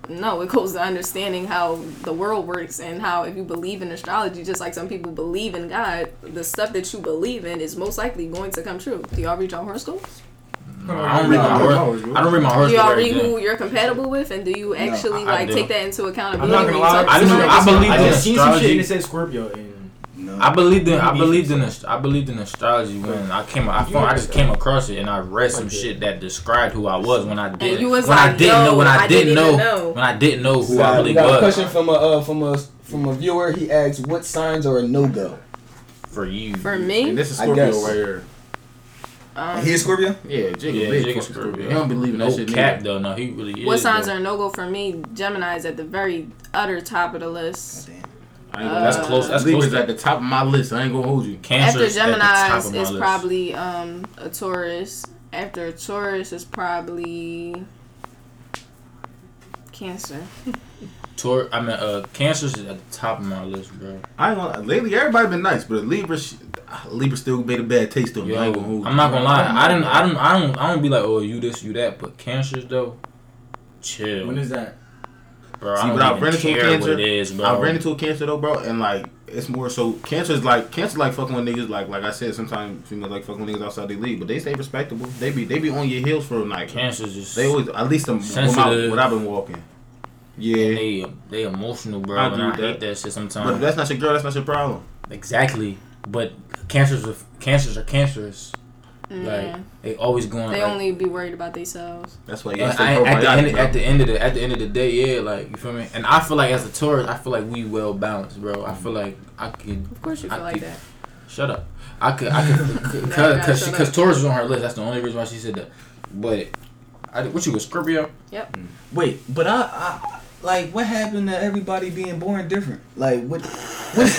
No, it goes to understanding how the world works and how if you believe in astrology, just like some people believe in God, the stuff that you believe in is most likely going to come true. Do y'all read your horoscopes? I don't read my horoscope. I don't read my Do horoscope. y'all read who you're compatible with, and do you actually I- I like do. take that into account? I'm accountability? not gonna lie. I just- I believe I in just seen some shit astrology. and it said Scorpio and No. I believed in I believed in ast- I believed in astrology when I came I found I just came across it and I read some shit that described who I was when I didn't you was when I didn't know when I, I didn't, didn't know, know. when I didn't know who I Uh, really we got a was question from a uh, from a from a viewer. He asks, "What signs are a no go?" for you. For And me, this is Scorpio guess. right here. um, He a Scorpio? Yeah, Jake Yeah, yeah, big Jake is Scorpio. Scorpio. He don't believe in no that shit. cap neither. though. No, he really is. what signs though. are no go for me? Gemini is at the very utter top of the list. Damn. I ain't gonna That's close. That's Libra's close. at the top of my list. I ain't gonna hold you. Cancer After Gemini of my is list. probably um a Taurus. After a Taurus is probably Cancer. Tor- I mean, uh, Cancer's at the top of my list, bro. I ain't gonna. Lately, everybody been nice, but Libra, sh- Libra still made a bad taste on me. I ain't gonna hold you. I'm not gonna lie. I don't. I don't. I don't. I don't be like, oh, you this, you that. But Cancers though, chill, when is that? Bro. See, I but I've ran into a Cancer. what is. I ran into a cancer though, bro, and like it's more so cancer is like cancer like fucking with niggas like like I said sometimes females like fucking with niggas outside they league, but they stay respectable. They be they be on your heels for a night. Cancers just They always at least Sensitive. when I've been walking. and Yeah, they they emotional, bro. I and I with hate that. that shit but if that's not your girl, that's not your problem. Exactly, but cancers are cancers are cancerous. Like mm. they always going. They like, only be worried about themselves. That's why you and I, at the end, probiotic, at the end of the at the end of the day, yeah, like you feel me. And I feel like as a Taurus, I feel like we well balanced, bro. I feel like I could Of course, you I feel like keep- that. shut up. I could I could because shut because up. Taurus was on her list. That's the only reason why she said that. But I what you was Scorpio? Yep. Mm. Wait, but I, I like what happened to everybody being born different? Like what? what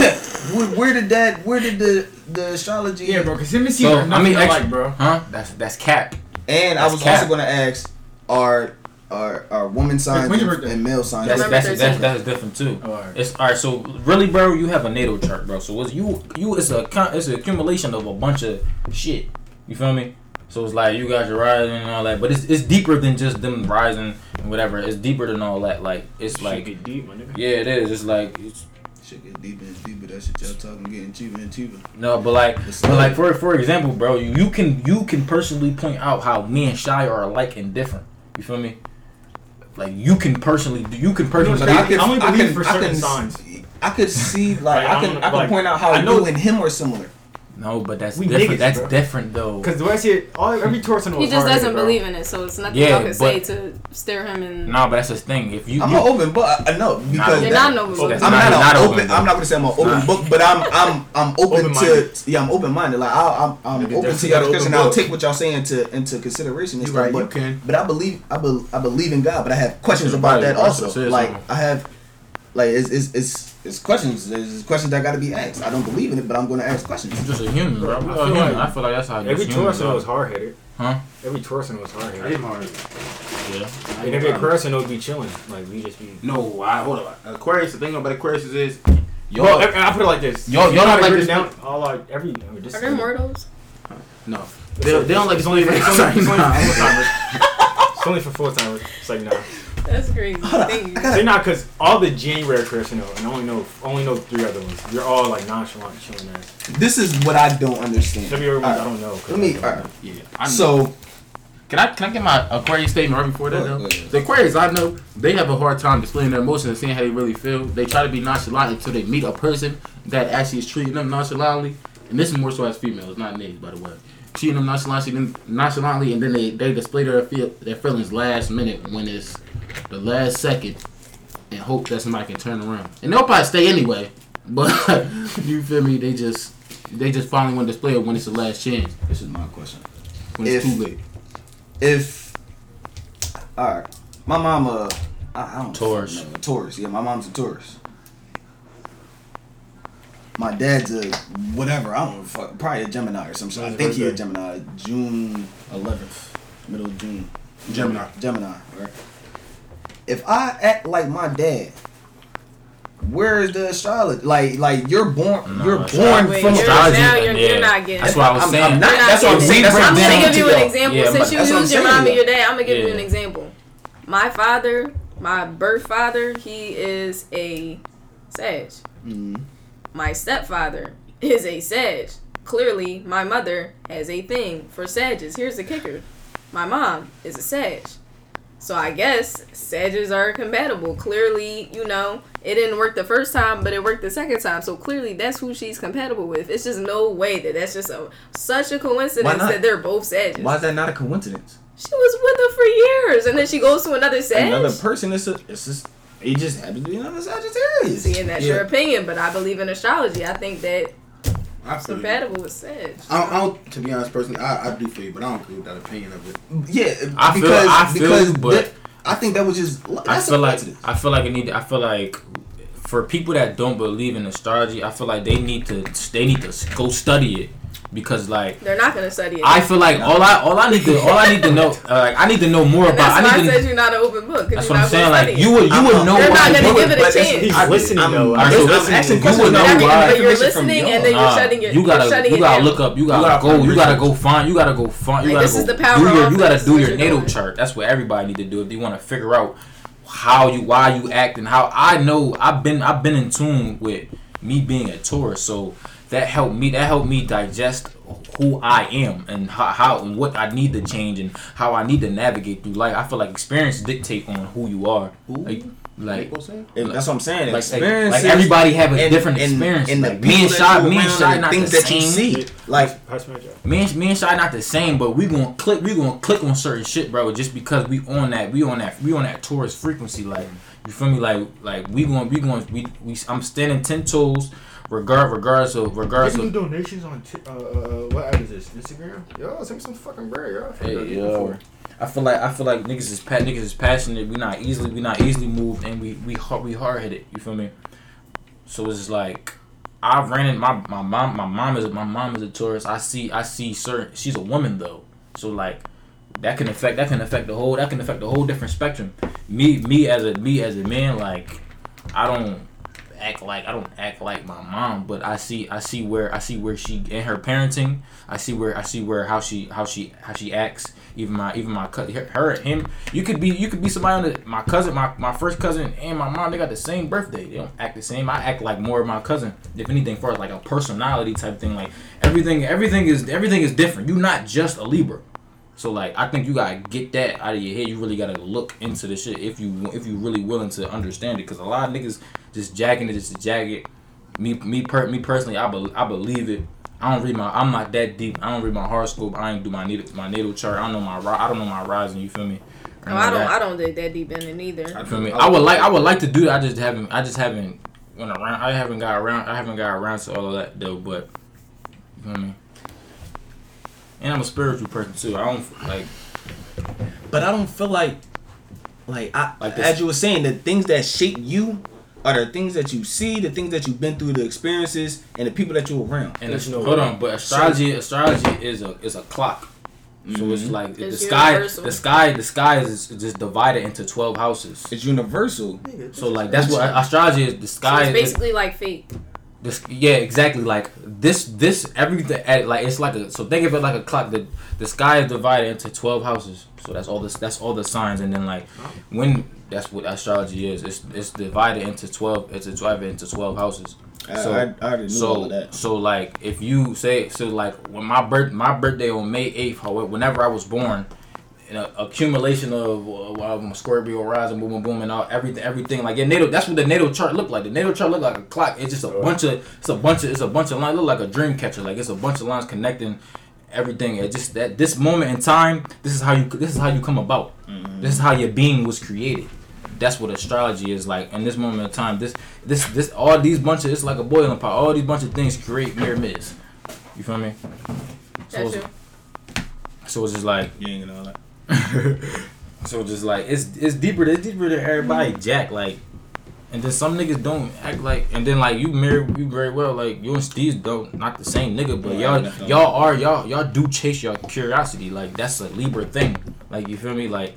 where, where did that? Where did the the astrology? Yeah, bro. Cause him and Steve So, are I nothing mean, alike, actually- bro. Huh? That's that's cap. And I was cap. also gonna ask, are are are woman signs and, and male signs? That's November that's, that's that's different too. Oh, alright. It's all right. So really, bro, you have a natal chart, bro. So it's you you it's a con- it's an accumulation of a bunch of shit. You feel me? So it's like you got your rising and all that, but it's it's deeper than just them rising and whatever. It's deeper than all that. Like it's Shit like get deep, my nigga. yeah, it is. It's like it's, Shit get deeper and deeper. That shit y'all talking getting cheaper and cheaper. no, but like but like for for example, bro, you, you can you can personally point out how me and Shy are alike and different. You feel me? Like you can personally you can personally. But But I I could, only I can, for I can, signs. I could see like Like, I I can don't- I can like, point out how I know- you and him are similar. No, but that's We different. niggas, that's bro. different though. Because the way I see it, all, every Taurus I know He just doesn't bro. believe in it, so it's nothing Yeah, y'all can say to steer him in. No, but that's the thing. If you, I'm you an open book. I know because You're that- not no Oh, book. I'm Not- not, not an open open. I'm not gonna say I'm an open Nah. book, but I'm I'm I'm open to Open-minded. yeah I'm open minded. Like I'll, I'm I'm Nigga, open to y'all not discussion. I'll take what y'all saying into into consideration and You stuff. right, you can. but I believe I, be, I believe in God, but I have questions about that also also. Like. I have like it's it's it's, it's questions. There's questions that got to be asked. I don't believe in it, but I'm going to ask questions. You're just a human, bro. I feel human. like I feel like that's how you Every human, Taurus I know bro. is hard headed. Huh? Every Taurus I know is hard I headed. am hard. Yeah. And every person I know be chilling. Like we just be. No, I hold on. Aquarius. The thing about Aquarius is, Yo, y'all. I, I put it like this. Y'all- You y'all know don't to like it this- down. All like every. I mean, this Are there mortals? no, they, they don't like It's only, to it's only, it's only for full timers. It's only for full timers. It's like nah. That's crazy. Thank you. Say not because all the January Aquarius I know, and only know only know three other ones. You're all like nonchalant, chilling ass. This is what I don't understand. February ones I Alright, don't know. 'cause Let me. I don't All right. know. Yeah. I know. So Can I can I get my Aquarius statement right before that Go though? ahead, go ahead. The Aquarius I know they have a hard time displaying their emotions and seeing how they really feel. They try to be nonchalant until they meet a person that actually is treating them nonchalantly. And this is more so as females, not niggas, by the way. Treating them nonchalantly, then- nonchalantly, and then they, they display their feel their feelings last minute when it's the last second, and hope that somebody can turn around. And they'll probably stay anyway, but you feel me? They just they just finally want to display it when it's the last chance, this is my question. when it's too late. if all right, my mama, I, I don't Taurus. know, Taurus. Yeah, my mom's a Taurus. My dad's a whatever. I don't know, fuck, probably a Gemini or something. I think his he's a? Gemini. June 11th, middle of June. Gemini. Gemini. Right. If I act like my dad. Where is the astrology? Like, like you're born, No, you're born Wait, from you're, astrology, now you're, yeah. you're not getting That's what I was I'm- saying. I'm not- You're not that's what I'm saying. That's I'm I'm gonna give you an example. Yeah, Since but you that's what I'm used your mom and your dad, I'm gonna give you an example. My father, my birth father, he is a Sag. Mhm. My stepfather is a Sag. Clearly, my mother has a thing for Sages. Here's the kicker: my mom is a Sag. So I guess Sages are compatible. Clearly, you know, it didn't work the first time, but it worked the second time. So clearly, that's who she's compatible with. It's just no way that that's just a such a coincidence that they're both Sages. Why is that not a coincidence? She was with her for years, and then she goes to another Sag. Another person is a, it's just it just happens to be another Sagittarius. See, and that's your opinion, but I believe in astrology. I think that I it's compatible with Sag. I don't, I don't, to be honest, personally, I, I do feel you, but I don't agree with that opinion of it. Yeah, I feel- because I feel because but- that- I think that was just I feel like. I feel like it need. I feel like for people that don't believe in astrology, I feel like they need to they need to go study it because like They're not gonna study it. I feel like all I all I need to all I need to know uh, like I need to know more and about. that's I why I need said to. you're not an open book. 'cause That's you're what I'm saying. Like you would you I'm- would know They're why. not gonna you give it a chance. He's I- listening I'm- though. I'm I'm so just listening. listening. asking You questions would know now. I'm getting why. But you're listening, and then you're Nah, shutting it. you gotta you're you gotta look up. You You gotta gotta go. find You gotta go find. You gotta go find. You gotta this go is the power do your. of You gotta do your you're natal chart. That's what everybody need to do if they want to figure out how you why you act and how I know I've been I've been in tune with me being a Taurus, so that helped me that helped me digest who I am and how, how and what I need to change and how I need to navigate through life. I feel like experience dictate on who you are. Like, Like, that's what I'm saying. like, like, experiences like everybody have a and- different and- experience. And, the like, me and people Shy, me and around Shy not things the that you same. see. Like Pass me. Me and me and Shy not the same, but we gonna click. We gonna click on certain shit, bro. Just because we on that, we on that, we on that Taurus frequency. Like you feel me? Like like we going, we going, we we. I'm standing ten toes, regard regardless of regardless of. donations on t- uh, uh, uh, what app is this? Instagram? Yo, send me some fucking bread, yo. Hey yo, I feel like I feel like niggas is pa- niggas is passionate. We not easily we not easily moved, and we we hard we hard headed. You feel me? So it's just like I ran in my my mom my mom is my mom is a Taurus. I see I see certain she's a woman though, so like that can affect that can affect the whole that can affect the whole different spectrum. Me me as a me as a man like I don't act like I don't act like my mom, but I see I see where I see where she in her parenting. I see where I see where how she how she how she acts. Even my even my cousin her, him. You could be you could be somebody on the, my cousin my, my first cousin and my mom. They got the same birthday. They don't act the same. I act like more of my cousin. If anything, for like a personality type thing. Like everything everything is everything is different. You're not just a Libra. So like I think you gotta get that out of your head. You really gotta look into the shit if you if you really willing to understand it. Cause a lot of niggas just jacking it just to jag it. Me me per me personally, I be, I believe it. I don't read my. I'm not that deep. I don't read my horoscope. I ain't do my needle my natal chart. I don't know my I don't know my rising. You feel me? No, Oh, I don't. I don't dig that deep in it either. You feel me? I would like I would like to do that. I just haven't. I just haven't went around. I haven't got around. I haven't got around to all of that though. But you feel me? And I'm a spiritual person too. I don't like. But I don't feel like, like I, Like this- as you were saying, the things that shape you are the things that you see, the things that you've been through, the experiences, and the people that you're around. And it's, no hold way. on, but astrology astrology is a is a clock. So mm-hmm. it's like the sky, universal. the sky, the sky is just divided into twelve houses. It's universal. So like that's what astrology is. The So sky it's is basically like fate. This. Yeah, exactly. Like this, this everything. Eh, like it's like a. So think of it like a clock. The the sky is divided into twelve houses. So that's all this. That's all the signs. And then like when that's what astrology is. It's it's divided into twelve. It's divided into twelve houses. I, So- I, I already knew so, all of that. So like if you say so like when my birth my birthday on May eighth, however, whenever I was born, an accumulation of uh, um, Scorpio rising, boom, boom, boom, and all everything, everything like your natal. That's what the natal chart looked like. The natal chart looked like a clock. It's just a bunch of it's a bunch of it's a bunch of lines. Look like a dream catcher. Like it's a bunch of lines connecting everything. It just that this moment in time. This is how you this is how you come about. This is how your being was created. That's what astrology is like. In this moment in time, this this this all these bunch of it's like a boiling pot. All these bunch of things create mirror myths. You feel me? So That's it's, true. so it's just like You ain't gonna know that. so just like it's it's deeper it's deeper than everybody jack like and then some niggas don't act like and then like you marry you very well like you and Steve don't not the same nigga but Yeah, y'all y'all are y'all y'all do chase your curiosity like that's a Libra thing. Like you feel me? Like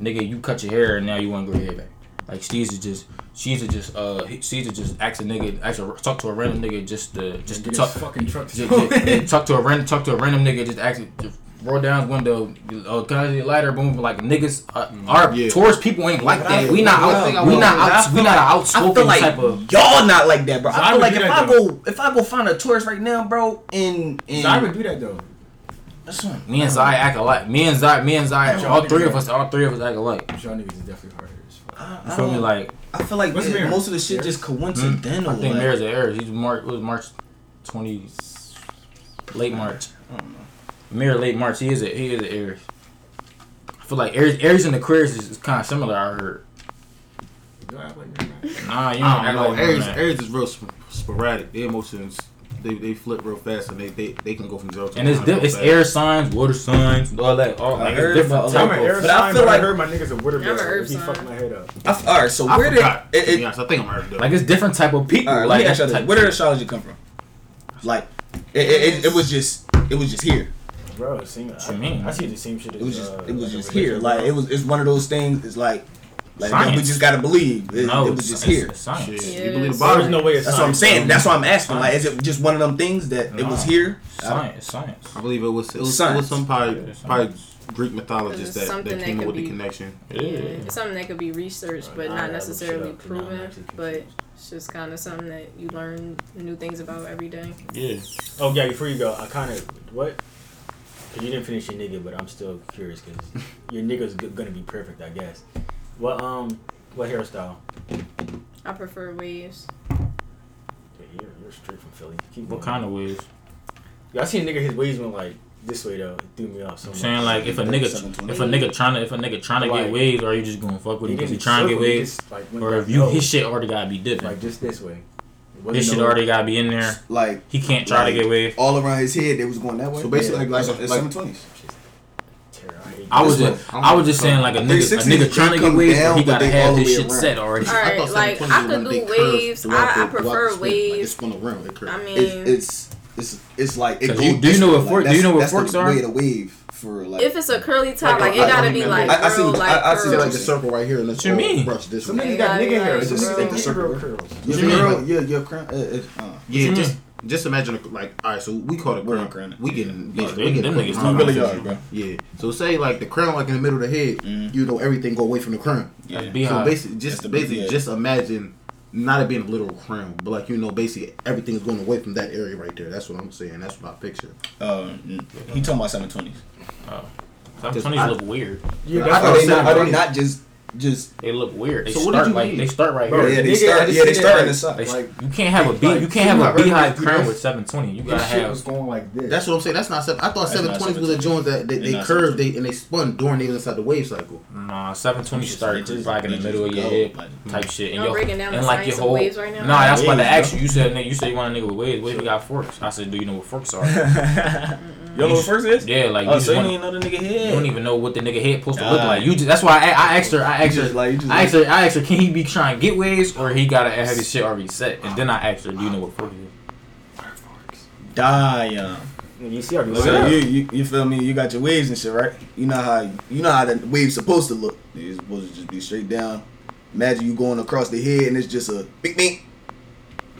nigga you cut your hair and now you want to grow your hair back like Steve's is just she's just uh he- she's just ask a nigga ask a, talk to a random nigga just to just to talk. fucking truck to just, talk to a random talk to a random nigga just actually just roll down his window oh can I see lighter boom like niggas uh, mm-hmm. our Yeah. Taurus people ain't like that we not I out, think I we not out, feel we not like- an outspoken like type of y'all not like that, bro. So I I feel would like if that, I go if I go find a Taurus right now, bro, in in So I would do that though. that's what, me and Zai act alike me and Zai me and Zai all three of us all three of us act alike Y'all niggas is definitely harder as fuck. I, you I, feel me like I feel like it- most of the shit just hmm? coincidental. I think like, Mayor's an Aries he's March it was March twenty late March I don't know. Mirror late March he is a he is an Aries I feel like Aries Aries and Aquarius is, is kind of similar I heard You act like you're nah you don't I don't know. like Aries, that. Aries is real sp- sporadic. Their emotions, they, they flip real fast, and they, they, they can go from zero to And it's di- it's fast. air signs, water signs, all that. All I like heard it's different about- I'm type an air of. But I feel but I heard my niggas a water Yeah, I'm an He sign. fucked my head up. I f- all right, so I where did forgot, it, to it, honest. I think I'm Earth though. Like it's different type of people. all right, like let me ask you type- Where did astrology come from? Like, it, it, it, it was just it was just here. Bro, it seemed, What you I, mean? I see the same shit as It was just uh, it was like just here. Like it was it's one of those things. It's like like Science. we just gotta believe. It, no, it was just it's- here. it's science. Yeah, you believe is. the There's no way it's That's what I'm saying. That's what I'm asking. Like, is it just one of them things that it was here? Science, science. I believe it was it was, it Science. was some probably, Yeah, probably. Greek mythologists It's that, something that that came up could with the connection. Yeah. It's something that could be researched, but not necessarily shit up, but nah, I'm proven. But it's just kind of something that you learn new things about every day. Yeah. Oh yeah, before you go, I kind of what? Cause you didn't finish your nigga, but I'm still curious because your nigga's g- gonna be perfect, I guess. What um, What hairstyle? I prefer waves. Yeah, you're, you're straight from Philly. Keep What going. kind of waves? Yeah, I seen a nigga his waves went like this way though. It threw me off so I'm much. saying like if a nigga if a nigga trying to if a nigga trying to Like- get waves, or are you just gonna fuck with He him because he trying to get waves, just, like, or if you his shit already gotta be different, like just this way. It wasn't shit no- already gotta be in there. Like He can't try Like, to get waves. all around his head, they was going that way. So basically, Yeah, like- it's- like- it's like- seven twenties. I was just I was just saying like a nigga a nigga trying to get come waves, down, he gotta they have his shit around. set already. All right, thought like, I was could do waves. I- the- I prefer waves. spin. Like, waves. it spun around. It. I mean, It, it's it's it's like it 'Cause goes you- do you know way, what like, fork- do you know what that's forks the are? Way to wave for like. if it's a curly top, Like, like, it I- gotta I be like I- I see real, what- like I- I see See, curls. like the circle right here, and What the you mean? brush this Some way. niggas got gotta nigga hair. like Some real. niggas got nigga curls. your you mean? girl, your your crown. Uh, it, uh, Yeah, just just imagine a- like all right. So we call it We're crown. crown. We getting Yeah, bitch, we getting them niggas crown really conversation. bro. Yeah. So say like the crown like in the middle of the head, Mhm. you know everything go away from the crown. yeah. So basically, just basically just imagine not it being a literal crown, but like you know basically everything is going away from that area right there. That's what I'm saying. That's what I picture. Uh, he talking about seven twenties. Some twenties look weird. Yeah, I that's thought what Are I'm they not, are they not just just? They look weird. They So what start did you like mean? they start right Bro, here. Yeah, they nigga, start. Yeah, they start that, in the side. Like you can't have a beat. like, You can't have a beehive crown with seven twenty. You gotta This shit was have. going like this. That's what I'm saying. That's not seven. I thought That's seven not was the 720s. joints that they, They're they curved they and they spun during they was inside the wave cycle. Nah, seven twenty They just- start just- like in the middle of just your go, head like- type hmm. shit. And Y'all your, breaking down and the like your science of whole. waves right now? Nah, that's why Waves, I asked you. You said nigga, you said you want a nigga with waves. What if you got forks? I said, do you know what forks are? you know what first is? Yeah, like Oh, you, so just you want, ain't know the nigga head. you head. don't even know what the nigga head supposed to look like. You just that's why I, I asked her. I asked her. just like you just I asked her. I asked her, can he be trying to get waves or he gotta have his shit already set? And then I asked her, do you know what forks is? die. You see, already So you, you you feel me? You got your waves and shit, right? You know how you know how the wave's supposed to look. It's supposed to just be straight down. Imagine you going across the head and it's just a big bing,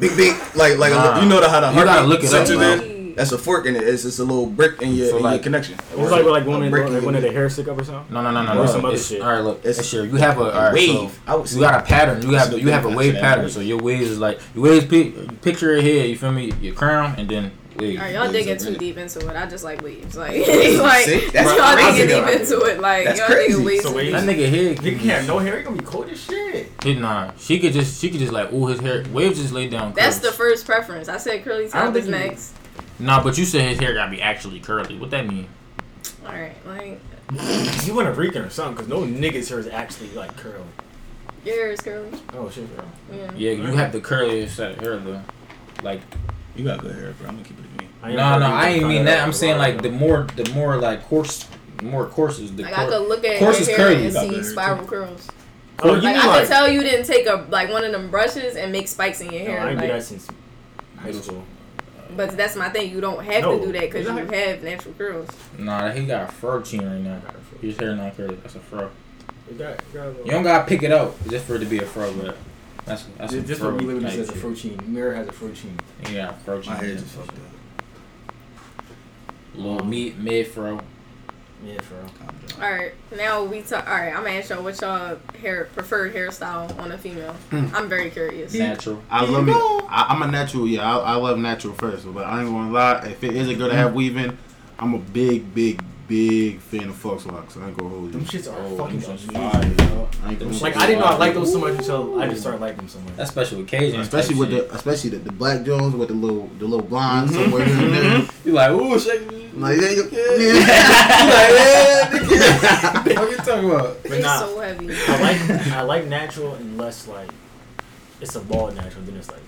big bing, like like Nah. a, you know the, how the You gotta heart look it up, center bro. there? That's a fork in it. It's just a little brick in your, So in like- your connection. It's like like one A of brick the, in like one of the hair stick up or something. No, no, no, no, Or no. some other It's- shit. All right, look. It's It's sure you have a, all right, wave. I So you got a pattern. You have you have a wave pattern. pattern. So your waves is like your waves. Pic, picture your head. You feel me? Your crown and then wave. All right, y'all digging too deep into it. I just like waves. Like, like See? That's y'all digging though. deep into it. Like, That's y'all crazy. digging waves. So waves- That nigga head. Nigga can't have no hair. He gonna be cold as shit. He, nah, she could just she could just like ooh his hair waves just lay down. That's the first preference. I said curly I don't top is think next. Nah, but you said his hair gotta be actually curly. What that mean? All right, like You want a Rican or something? Cause no niggas hair is actually like curly. your hair is curly. Oh shit, bro. Yeah. Yeah, you have the curliest set of hair though. Like You got good hair, bro. I'm gonna keep it a bean. I ain't no, no, I ain't mean that. I'm saying like the more the more like coarse, more courses the Like I could look at Course your hair curly. and see good hair, spiral curls. Oh, you Like mean I like? could tell you didn't take a like one of them brushes and make spikes in your No, hair. I ain't do that since high school. But that's my thing. You don't have No. to do that because you have natural curls. Nah, he got a fro chin right now. His hair not curly. That's a fro. It got, got You don't gotta pick it up just for it to be a fro, but that's that's Just, a just fro what we live in type as a shit. fro chin. Mirror has a fro chin. Yeah, fro chin. My hair yeah. just fucked up. Little meat mid fro. Yeah, bro. All right, now we talk. All right, I'm gonna ask y'all what y'all hair preferred hairstyle on a female. Hmm. I'm very curious. Natural. I love me. I, I'm a natural. Yeah, I, I love natural first. But I ain't gonna lie. If it is a girl to have weaving, I'm a big, big, big fan of Fox Locks. I ain't gonna hold you. Them you. shits are Oh, fucking them amazing, fire. I ain't gonna Like hold I didn't know I liked those so much until I just started liking them so much. That's special occasion. Especially with the, especially the, the black Jones with the little, the little blonde mm-hmm. somewhere here and there. you like ooh shake. Like, yeah, you- What you talking about? But It's nah, so heavy. I like I like natural unless like it's a bald natural. Then it's like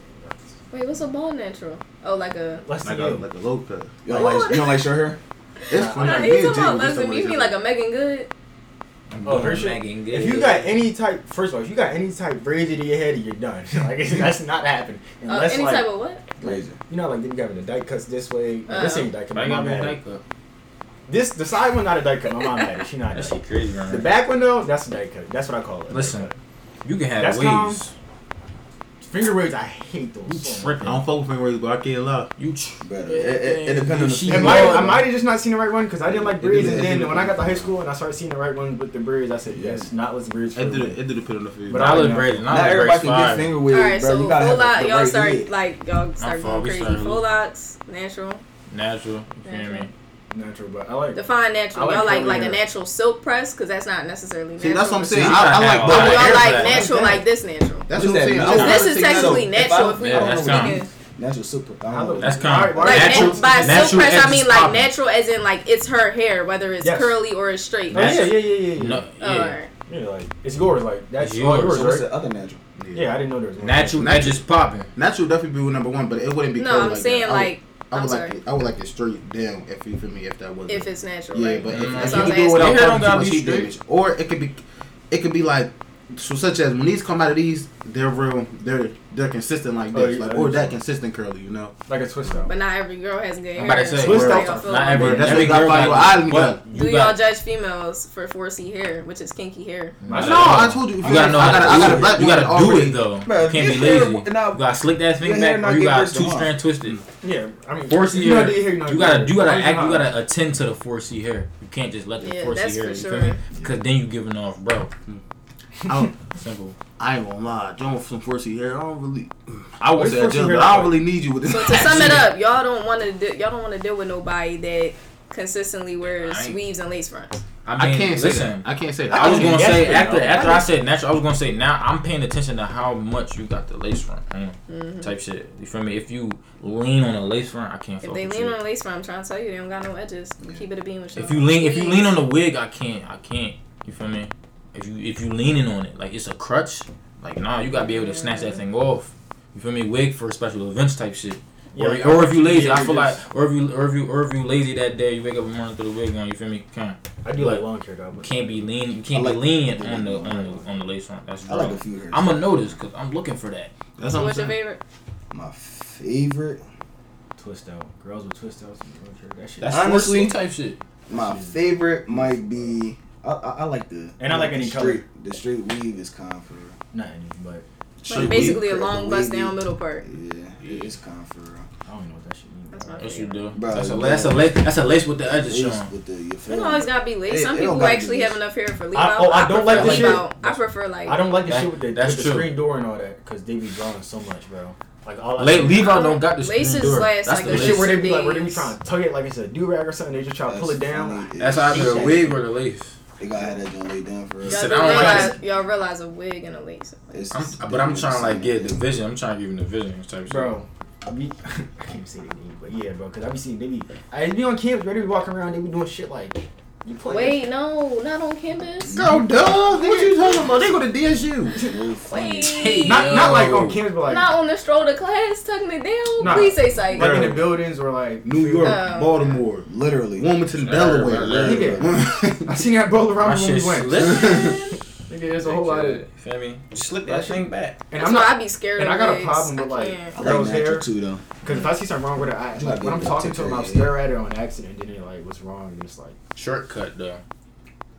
Wait, what's a ball natural? Oh, like a. like a, like a low cut. You don't like you don't like short hair? It's funny. Nah, like, he's me and talking Jay about was just lesbian. talking You mean like a Meagan Good? Oh, her shit. If you got any type, first of all, if you got any type braided in your head, you're done. Like that's not happening Uh, unless any like type of what? Razor. you know like then you having the dyke cuts this way. Like, this ain't dyke cut. I My mom had dyke up. This the side one not a dyke cut. My mom had it. She not. That That shit crazy, The back one though, that's a dyke cut. That's what I call it. Listen. You can have That's waves. Finger waves, I hate those. You so tripping? I don't fuck with finger waves, but I can't lie. You tr- Better. It, it, it depends on the She- I might, I might have just not seen the right one because I didn't like It braids, and then when I got to high school and I started seeing the right one with the braids, I said yes, not with the braids. It did me. it. It did it put on the field. But But I I look great. Not everybody can get finger All waves, right, bro. so you gotta full have lock. the, the Y'all right start head. like y'all start going crazy. Full look. locks, natural. natural. You feel natural, but I like define natural. I like y'all like like hair. a natural silk press because that's not necessarily. See, natural. that's what I'm saying. I, I like. But y'all like natural like this natural. That's what I'm saying. This is technically natural. If we don't natural silk press. That's kind of like natural, nat- by natural silk press. I mean like natural, as in like it's her hair, whether it's yes. curly or it's straight. Oh, yeah, yeah, yeah, yeah. No, yeah. All right. Yeah, like it's yours. Like that's it's yours. yours so? What's the other natural? Yeah. yeah, I didn't know there was natural. Natural, just popping. Natural definitely be number one, but it wouldn't be. No, I'm like saying that. like I would like it. I would like it straight down. If you for me, if that was if it's natural. Yeah, right? but if, mm-hmm. if you do it without causing too much heat damage, or it could be, it could be like so such as when these come out of these, they're real. They're they're consistent like this, oh, yeah, like or that consistent curly, you know. Like a twist out. But not every girl has good hair. I'm about to say twist out. Not like every. That's every girl. Got, got, what, do y'all judge females for 4C hair, which is kinky hair? No, I told you. You gotta know. I gotta. You gotta do it though. Can't be lazy. You got slick that thing back, or you got two strand twisted. Yeah, I mean, 4C hair. You gotta you gotta act. You gotta attend to the 4C hair. You can't just let the 4C hair. Because then you giving off, bro. Hmm. I Simple. I ain't gonna lie, John some 4C hair. I don't really. I would say John, but I don't really need you with this. So to sum it up, y'all don't want to y'all don't want to deal with nobody that consistently wears weaves and lace fronts. I, mean, I can't listen, say that. I can't say that. I, I was gonna say after though. after I, I said natural, I was gonna say now I'm paying attention to how much you got the lace front mm-hmm. type shit. You feel me? If you lean on a lace front, I can't. If they lean you. on a lace front, I'm trying to tell you they don't got no edges. Yeah. Keep it a beam with you. If you lean, if you lean on the wig, I can't, I can't. You feel me? If you if you leaning on it, like it's a crutch, like nah, you gotta be able to snatch that thing off. You feel me? Wig for special events type shit. Yeah, or, or if you lazy, yeah, I feel like, or if you, or if you, or if you lazy that day, you wake up in the morning through the wig on. You feel me? Kind. I do like, long hair though. But can't be lean. You can't like be lean on the on the on the lace front. That's I right. like a few hairs. I'm gonna notice because I'm looking for that. That's what what's I'm your favorite? My favorite. Twist out. Girls with twist outs. That shit. That's honestly type shit. My favorite might be I, I, like the and I like, any color. straight. The straight weave is calm for not any, but like basically a long bust down middle part. Yeah, it's calm for. I don't even know what that shit means. That's, what you do. Bro, that's, a, that's a lace. That's a lace with the edges. showing. You don't always gotta be lace. Some it people actually have enough hair for leave I, out. Oh, I, I don't like the shit. I prefer like. I don't like the that, shit with the, that's with the screen door and all that because they be drawing so much, bro. Like all La- Levi don't got the laces door. last. That's like the shit where they be like, where they be trying to tug it like it's a do rag or something. They just try to pull it down. That's either a wig or the lace. They gotta have that joint laid down for us. Y'all, realize, y'all realize a wig and a lace. I'm, but I'm trying to like get the vision. I'm trying to give him the vision type Bro, I, be, I can't say the name, but yeah, bro, because I be seeing they be, I be on campus, ready to be walking around, they be doing shit like you playing? Wait, no, not on campus. No, duh. What you talking about? They go to DSU. Wait, not not like on campus, but like not on the stroll to class, tucking it down. Nah, Please say psych. Like in the buildings or like New York, um, Baltimore, literally Wilmington, uh, Delaware. I seen that bowl around when we went. Nigga, there's a whole lot of. Feel me? Slip that thing back. And That's I'm not. I'd be scared. And I got a problem with like I girls' hair too, though. Because if I see something wrong with her, I when I'm talking to them, I'll stare at her on accident. Then you're like what's wrong. It's like shortcut though.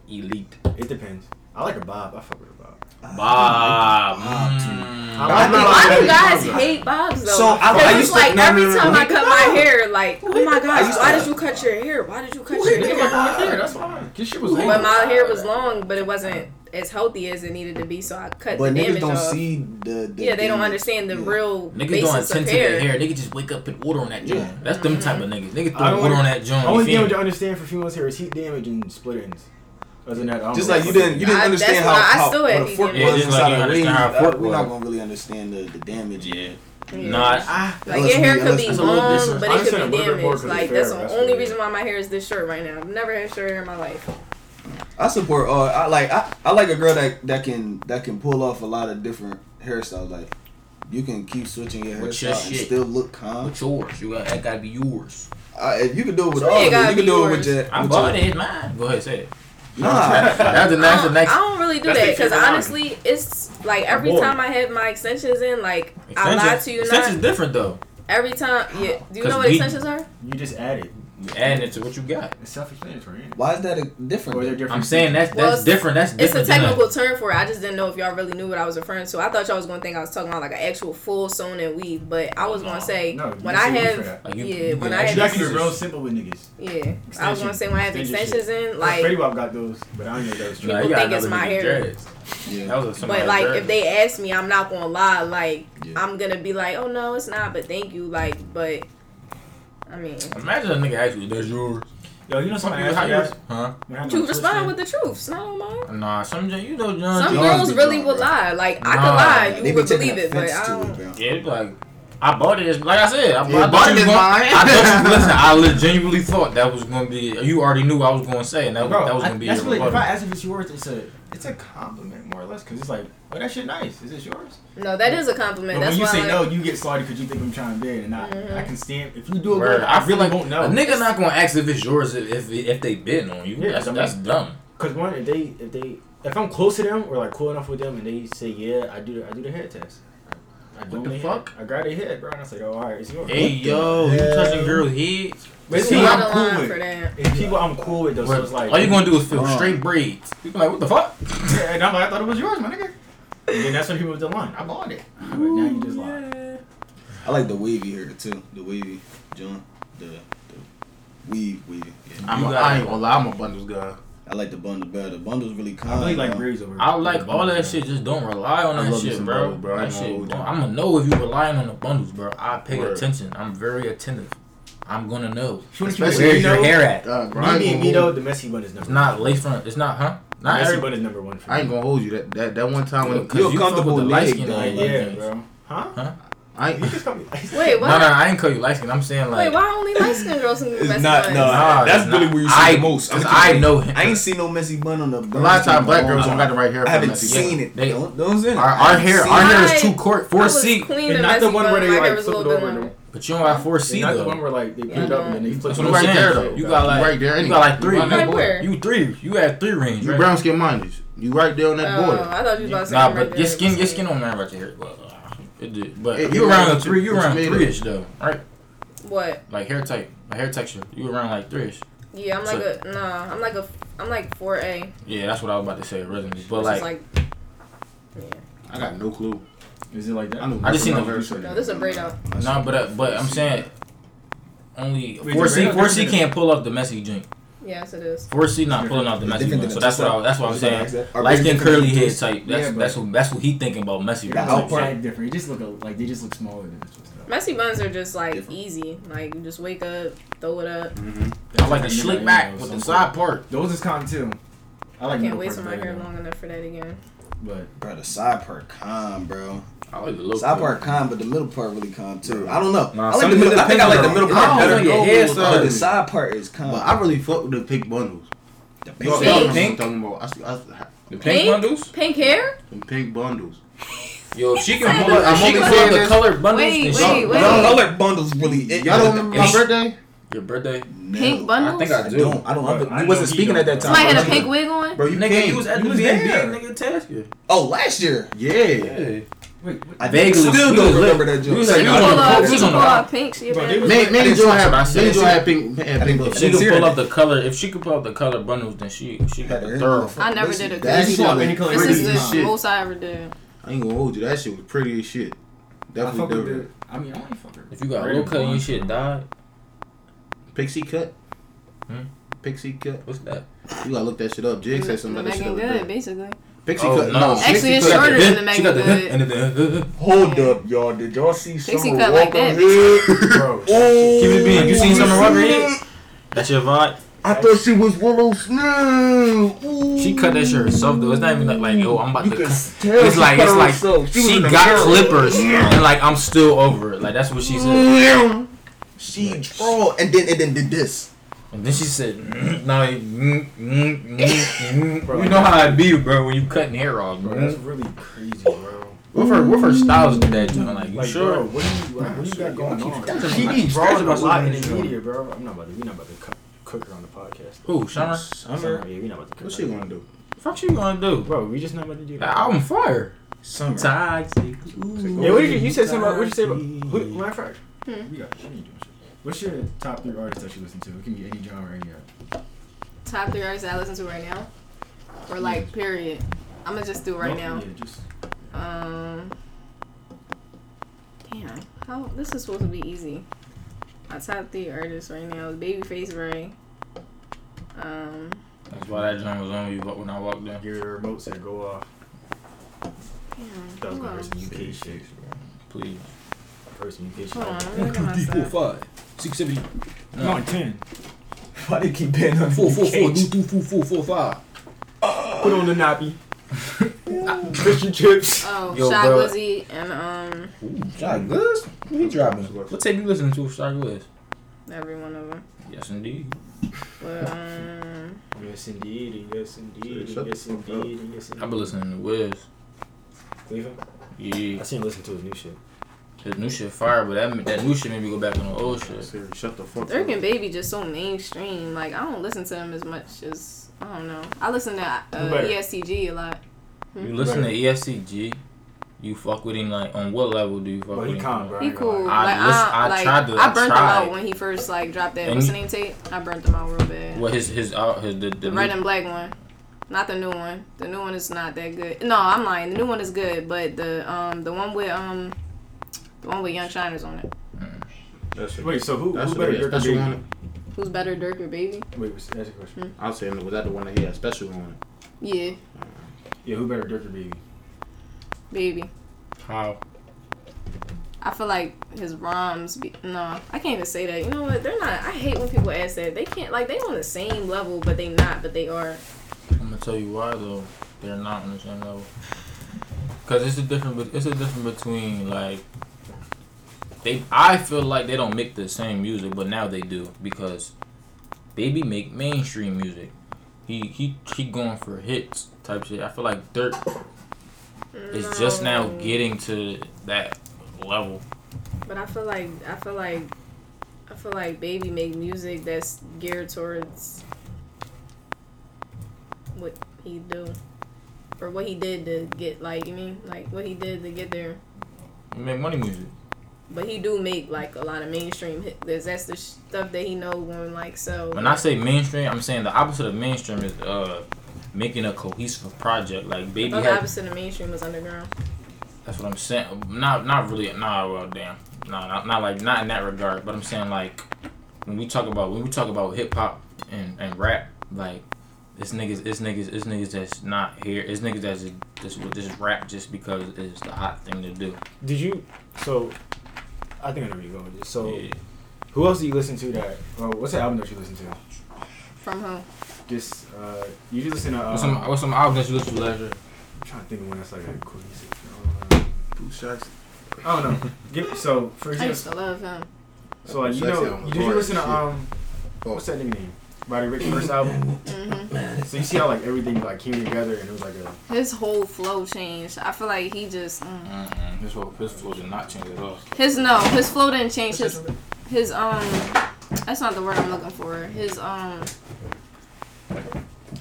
Elite. It depends. I like a bob. I fuck with a bob. Ah. Bob. Bob. Mm. Why do guys hate bobs though? So I, I used like to, no, every no, no, time I cut my hair, like, oh my god, why did you cut your hair? Why did you cut your hair? That's fine. Cause she was. But my hair was long, but it wasn't as healthy as it needed to be. So I cut but the damage don't off. see the, the yeah. They don't understand the yeah. real niggas don't attend to their hair. Niggas just wake up and water on that joint. Yeah. That's them mm-hmm. type of niggas. Niggas throw water on that joint. Only thing to understand for females hair is heat damage and split ends. That, just like you didn't, you didn't I, understand how, how, I still how, how fork yeah, was inside like uh, We're not gonna really understand the, the damage. yet. Yeah. Not ah. like your hair could be long, but it could be damaged. Like that's the only reason why my hair is this short right now. I've never had short hair in my life. I support all. I like I, I like a girl that that can that can pull off a lot of different hairstyles. Like you can keep switching your hairstyle your and shit. still look calm. With yours, you got It gotta be yours. Uh, if you can do it with So all it of you can do it with that. I'm with it. Mine. Go ahead, say it. Nah, That's the next. Don't, I next. don't really do that because honestly, it's like every time I have my extensions in, like I lie to you extension's not. different though. Every time, yeah. Do you know what we- extensions are? You just added and it's what you got. It's self-explanatory. Why is that a different? Or different I'm saying that's that's well, different. That's it's a technical term for it. I just didn't know if y'all really knew what I was referring to. I thought y'all was gonna think I was talking about like an actual full sewn and weave, but I was gonna say no, when I have like you, yeah you when I have can real simple with niggas. Yeah. I was gonna say when I have extensions in like Freddie Bob got those, but I don't know those. People think it's my hair. Yeah. but like if they ask me, I'm not gonna lie. Like I'm gonna be like, oh no, it's not. But thank you. Like but I mean, imagine a nigga ask you, "That's yours." Yo, you know somebody asked you that? Huh? To respond with the truth. no not on mine. Nah, some you know John. Some girls really will lie. Like nah, I could lie, you would believe it, but I don't. It, yeah, like. I bought it. Like I said, I, yeah, I bought it. Mine. I listen, I legitimately thought that was gonna be. You already knew I was gonna say, and that, Bro, that was gonna be. That's really, if I asked if it's yours, it's a it's a compliment more or less, because it's like but that shit nice. Is this yours? No, that is a compliment. But That's when you say like, no, you get salty because you think I'm trying bad, and I, mm-hmm. I can stand. If you do it, good, I really won't know. A nigga not gonna ask if it's yours if if they bid on you. Yeah, that's, I mean, that's dumb. Cause one, if they if they if I'm close to them or like cool enough with them, and they say yeah, I do the, I do the head test. I what the fuck? Head. I grab their head, bro, and I say, like, oh, all right, it's yours. Hey yo, yeah. you touching girl head? See people I'm cool with. And people I'm cool with, Those, so it's like all you gonna do is feel uh-huh. straight braids. People like, what the fuck? and I'm like, I thought it was yours, my nigga. And then that's when he moved the line. I bought it. But now you just. I like the wavy hair too. The wavy, John. The, the weave, weave. Yeah. I'm, ain't gonna lie, I'm a bundles guy. I like the bundles better. The bundles really kind. I really like. I like all that shit. Just don't rely on that shit, bro. Bundles, bro. That shit. I'm gonna know if you relying on the bundles, bro. I pay Word. attention. I'm very attentive. I'm gonna know. Especially where's your hair at? Uh, me and Vito, the messy one is number. It's not lace front. It's not, huh? Not everybody's number one. I ain't gonna hold you. That that, that one time when you're comfortable with the light skin, yeah, bro. Huh? Huh? I you just call me Wait, what? No, no, I ain't call you light skin. I'm saying like. Wait, why only light skin girls can be messy it's not, buns? No, nah, that's really where you see I, the most. I know him. I ain't seen no messy bun on the. A lot of times, black girls don't got the right hair. I haven't seen it. They don't. Our hair, our hair is too court, four C, and not the one where they like flip it over. But you don't have four C though. The one where like they yeah, pick up and they flip. That's what right there though. You got like right there. You got like three. You, right where? you three. You had three range. You right? brown skin minders. You right there on that oh, border. I thought you was about to say Nah, but right your skin, your skin don't matter about your uh, hair. Well, it did. But it, you around the three. You around three-ish though, right? What? Like hair type, like hair texture. You around like three-ish. Yeah, I'm so, like a nah. I'm like a I'm like four A. Yeah, that's what I was about to say originally. But like, like yeah. I got no clue. Is it like that? I, I just seen the verse. No, this is a breakout. Nah, but uh, but I'm saying only four C four C can't pull off the messy drink. Yes, it is. Four C not pulling out the messy drink, so that's what I, that's what I'm saying. Light skin curly hair type. That's yeah, that's what that's what he thinking about messy. Yeah, the part different. He just look like they just look smaller than this. Messy buns are just like different. easy. Like you just wake up, throw it up. Mm-hmm. I like a slick back with the side part. Those is kind too. I, like I can't wait for my hair long enough for that again. But bro, the side part calm, bro. I like the little side part, part calm, but the middle part really calm too. I don't know. Nah, I like the middle. I think I like the middle part better. Know your but the side part is calm. But I really fuck with the pink bundles. The pink, no, pink. pink. Talking about. The pink, bundles. Pink hair. The pink bundles. Yo, if she can hold, I'm only saying the colored bundles. Wait, wait, wait. The colored bundles really. Y'all don't remember my birthday? Your birthday? No. Pink bundles? I think I do. I don't. I don't. Bro, I, I wasn't speaking at that time. Somebody had a pink wig on. Bro, you nigga, came. You was at you the was there. Big, nigga, task. Oh, last year. Yeah. yeah. Wait, I vaguely still don't remember that joke. He was like, "Pull was pull the pink. Maybe Joe had Maybe Joe had pink. If she could pull up the color, if she could pull up the color bundles, then she she got the thorough. I never did a color. This is the most I ever did. I ain't gonna hold you. That shit was pretty as shit. Definitely. I mean, I ain't fucking. If you got a little cut, you should die. Pixie cut. Hmm? Pixie cut. What's that? You gotta look that shit up. Jig said something about that shit. Good, basically. Pixie oh, cut. No, actually, it's shorter than the Meagan Good. Hold yeah. up, y'all. Did y'all see Pixie Summer cut like? Bro, oh, keep it being. You seen Summer Walker yet? That's your vibe. I thought she was Willow Snow. She cut that shit herself though. It's not even like, like yo, I'm about you to. Cut. It's like it's like she, she got clippers yeah. and like I'm still over it. Like that's what she said. She right. and then and then did this. And then she said, mm, "Now mm mm, mm, mm, mm, bro, know how it be, bro. When you cutting hair off, bro. that's mm-hmm. really crazy, bro." With her, with her styles did that, John. Like, like sure. Bro, what do you, like, what you got going on? She be drawing a lot in the media, bro. I'm not about to. We not about to cut cook her on the podcast. Who, Summer? Summer. Yeah, we not about to cook. What she gonna do? Fuck, she gonna do, bro. We just not about to do that. That album fire. Summer. Toxic. Yeah, what did you, you said? Something about what you say about? Who, matter of fact, hmm. we got. She ain't doing shit. What's your top three artists that you listen to? It can be any genre, any. Top three artists I listen to right now, or like yeah. period. I'm gonna just do right no, now. Yeah, just. Um. Damn. How this is supposed to be easy. My top three artists right now is Babyface Ray. Um. That's why that joint was on me when I walked here, Your remote said go off. Yeah, That was gonna be some UK. Please. First UK shit. Hold on, let me look at my stuff. five, six, seven. Nine, ten. Why they keep betting on Four, the four, four, cage? do, do, four, four, four, five. Put on the nappy. Fish and chips. Oh, Yo, Shy bro. Glizzy and um Ooh, Shot Goods? What he dropping? What tape you listening to, Shot Goods? every one of them. Yes, indeed. But um, Yes, indeed. Yes, indeed. Shut the Yes, fuck up. indeed. Yes, indeed. I've been listening to Wiz. Leave Yeah. I seen him listen to his new shit. His new shit fire, but that that new shit made me go back on the old shit. Siri, shut the fuck Durk up. and Baby just so mainstream. Like I don't listen to them as much as I don't know. I listen to uh, Who? ESTG a lot. You listen to E ESCG, you fuck with him like on what level do you fuck Well, with he him? calm, bro. I He ain't gonna cool. I like listen- I, I like, tried to- I I burnt him out when he first like dropped that. And What's the name tape? I burnt him out real bad. What his his uh, his the, the, The red and black one. Not the new one. The new one is not that good. No, I'm lying. The new one is good, but the um the one with um the one with Young Shiners on it. That shit. Wait, so who, That who better Durk and special Baby? on it. Who's better, Durk or Baby? Wait, that's a question. Hmm. I was saying, was that the one that he had special on it? Yeah, Yeah, who better Durk or Baby? Baby. How? I feel like his rhymes. Be, no, I can't even say that. You know what? They're not. I hate when people ask that. They can't like they on the same level, but they not. But they are. I'm gonna tell you why though. They're not on the same level. Cause it's a different. It's a different between like. They, I feel like they don't make the same music, but now they do because Baby make mainstream music. He he he going for hits type shit. I feel like Dirt is just now getting to that level. But I feel like I feel like I feel like Baby make music that's geared towards what he do or what he did to get like you mean like what he did to get there. He make money music. But he do make like a lot of mainstream hits. That's- That's the stuff that he know going like so. When I say mainstream, I'm saying the opposite of mainstream is uh making a cohesive project. Like Baby Oh, the had opposite of mainstream was underground. That's what I'm saying. Not not really. Nah, well, damn. Nah, not, not like not in that regard. But I'm saying like when we talk about when we talk about hip hop and, and rap, like it's niggas, it's niggas, it's niggas that's not here. It's niggas that's just just, just rap just because it's the hot thing to do. Did you? So, I think I know where you're going with this. So, Yeah. who else do you listen to that? Well, what's the album that you listen to? From who? Just uh, you just listen to. Uh, What's some what's some albums that you listen to leisure? I'm trying to think of one that's like a cohesive. Uh, Two shots. I don't know. Give, so for example, I used to love him. so like you know, you, was did you listen to um, what's that nigga name? Roddy Ricch first album. hmm So you see how like everything like came together and it was like a. His whole flow changed. I feel like he just mm. Mm-mm. His whole his flow did not change at all. his no his flow didn't change. His his um that's not the word I'm looking for. His um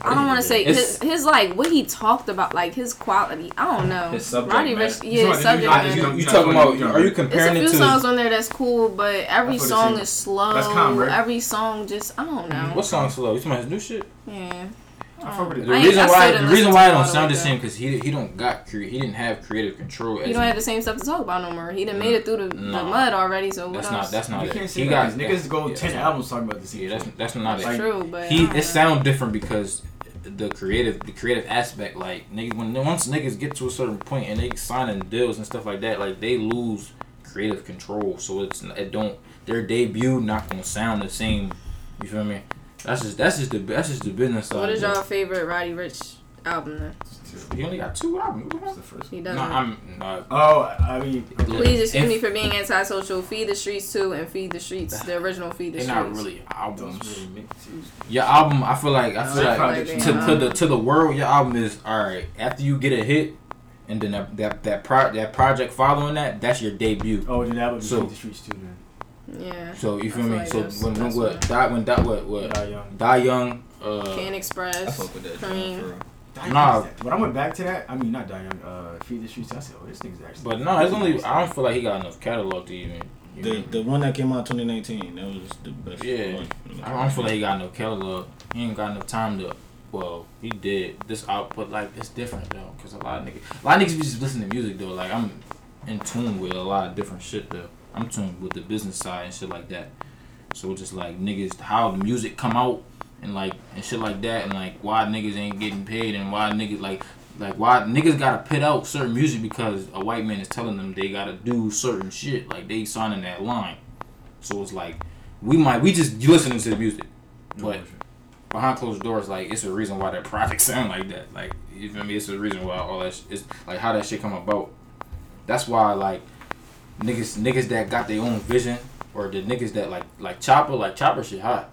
I don't want to say his, his like what he talked about like his quality. I don't know. His subject Roddy. Ricch, yeah, his subject I, matter. you, you talking about? Are you comparing? It's comparing a it few to? songs on there that's cool, but every That's what it song is slow. That's calm, right? Every song just I don't know. What song slow? You talking about his new shit? Yeah. I fuck with it. The I reason I why the reason why to it it don't sound the the same because he he don't got cre- he didn't have creative control. He don't a- have the same stuff to talk about no more. He done made it through the, the mud already. So what That's else? not that's not You it. can't say he that. got 'cause niggas go yeah, ten albums talking about the same. Yeah, that's shit. that's not That's it. true, but He it know. sound different because the creative the creative aspect like niggas when once niggas get to a certain point and they signing deals and stuff like that like they lose creative control so it's it don't their debut not gonna sound the same you feel me that's just that's just the that's just the business So side what is of y'all favorite Roddy Ricch album then? he only got two albums That's the first. He no doesn't. No, I'm no, Oh, I mean, Please excuse If- me for being antisocial. Feed the Streets 2 and Feed the Streets, the original Feed the they're Streets. not really albums really your album I feel like I feel they're like projects. to, to the to the world, your album is all right. After you get a hit, and then that that that, pro, that project following that, that's your debut. Oh, then that would be So- the streets too, man. Yeah. So you feel feel me? like so when, when that's what what- die when die what what Die young. die young uh Can I Express. fuck with that. Cream. John, for real. Die Nah. Young. When I went back to that, I mean not Die Young. Uh, Feed the Streets. I said, oh, this thing's actually. but no, it's only I don't feel like he got enough catalog to even. The know. the one that came out 2019, that was the best. Yeah. one. I don't feel like he got enough catalog. He ain't got enough time to. Well, he did this output like it's different though, cause a lot of niggas, a lot of niggas be just listening to music though. Like I'm in tune with a lot of different shit though. I'm tuned with the business side and shit like that. So it's just like niggas, how the music come out and like and shit like that, and like why niggas ain't getting paid and why niggas like like why niggas gotta pit out certain music because a white man is telling them they gotta do certain shit like they signing that line. So it's like we might we just listening to the music. But behind closed doors, like it's a reason why that project sound like that. Like you feel me? It's a reason why all that sh- is like how that shit come about. That's why like niggas niggas that got their own vision or the niggas that like like Chopper like Chopper shit hot.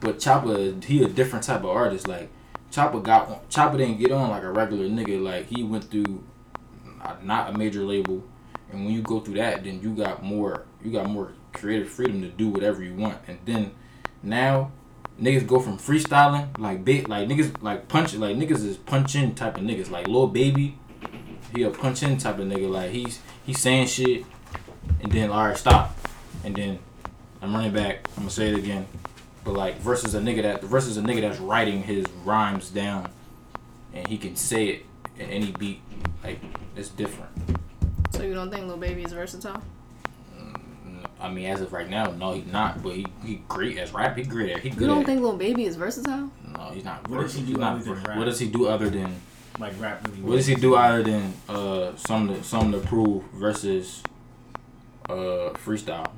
But Chopper he a different type of artist. Like Chopper got Chopper didn't get on like a regular nigga. Like he went through not a major label, and when you go through that, then you got more you got more creative freedom to do whatever you want. And then now niggas go from freestyling like big like niggas like punch like niggas is punching type of niggas like little baby. He a punch in type of nigga. Like he's he's saying shit, and then all right stop, and then I'm running back. I'm gonna say it again. But like versus a nigga that versus a nigga that's writing his rhymes down, and he can say it in any beat. Like it's different. So you don't think Lil Baby is versatile? I mean, as of right now, no, he's not. But he, he great as rap. He great at. He good You don't at. think Lil Baby is versatile? no, he's not. What does he versatile. do He's other than rap? What does he do other than Like rap really. what does he do other than uh some to some to prove versus uh freestyle?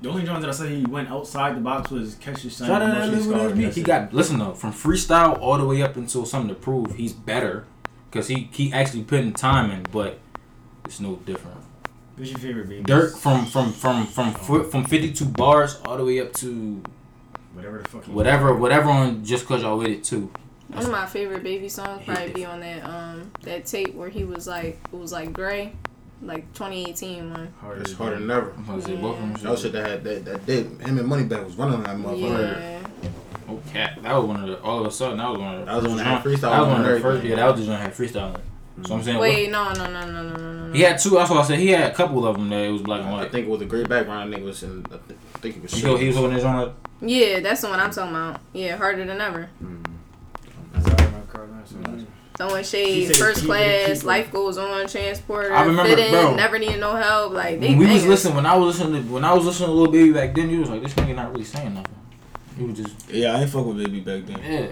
The only Jones that I said he went outside the box was Catch Your Son. Shout out and to Emotionally Live With Scarred. Me. That's He got listen though from freestyle all the way up until something to prove. He's better because he he actually putting time in, but it's no different. Who's your favorite baby? Durk from from from from from, from fifty two bars all the way up to Whatever the fuck. he- whatever whatever on just cause y'all with it too. One of my favorite Baby songs probably be on that um that tape where he was like it was like Gray, like 2018 one. Harder It's harder than ever. I'm gonna say both of them. That was shit that had that that did him and Moneybagg was running on that motherfucker. Yeah. Oh cat, that was one of the. All of a sudden, that was one of the. That was first when I had freestyle That was on one of the first. Yeah, that was the joint had freestyle. So I'm saying. Wait, no, no, no, no, no, no, no. He had two. That's what I said. He had a couple of them that it was black and white. I think it was a great background. Nigga was in. I thi- think it was. He, go, he was holding his own. Yeah, that's the one I'm talking about. Yeah, harder than ever. Mm-hmm. Sorry, my car. Throwing shade, said first class, life goes on, transporter, I remember, fit in, bro. never needed no help. Like they When we was bangers. listening, when I was listening, to, when I was listening to Little Baby back then, you was like, this nigga not really saying nothing. He was just Yeah, I ain't fuck with baby back then. yeah.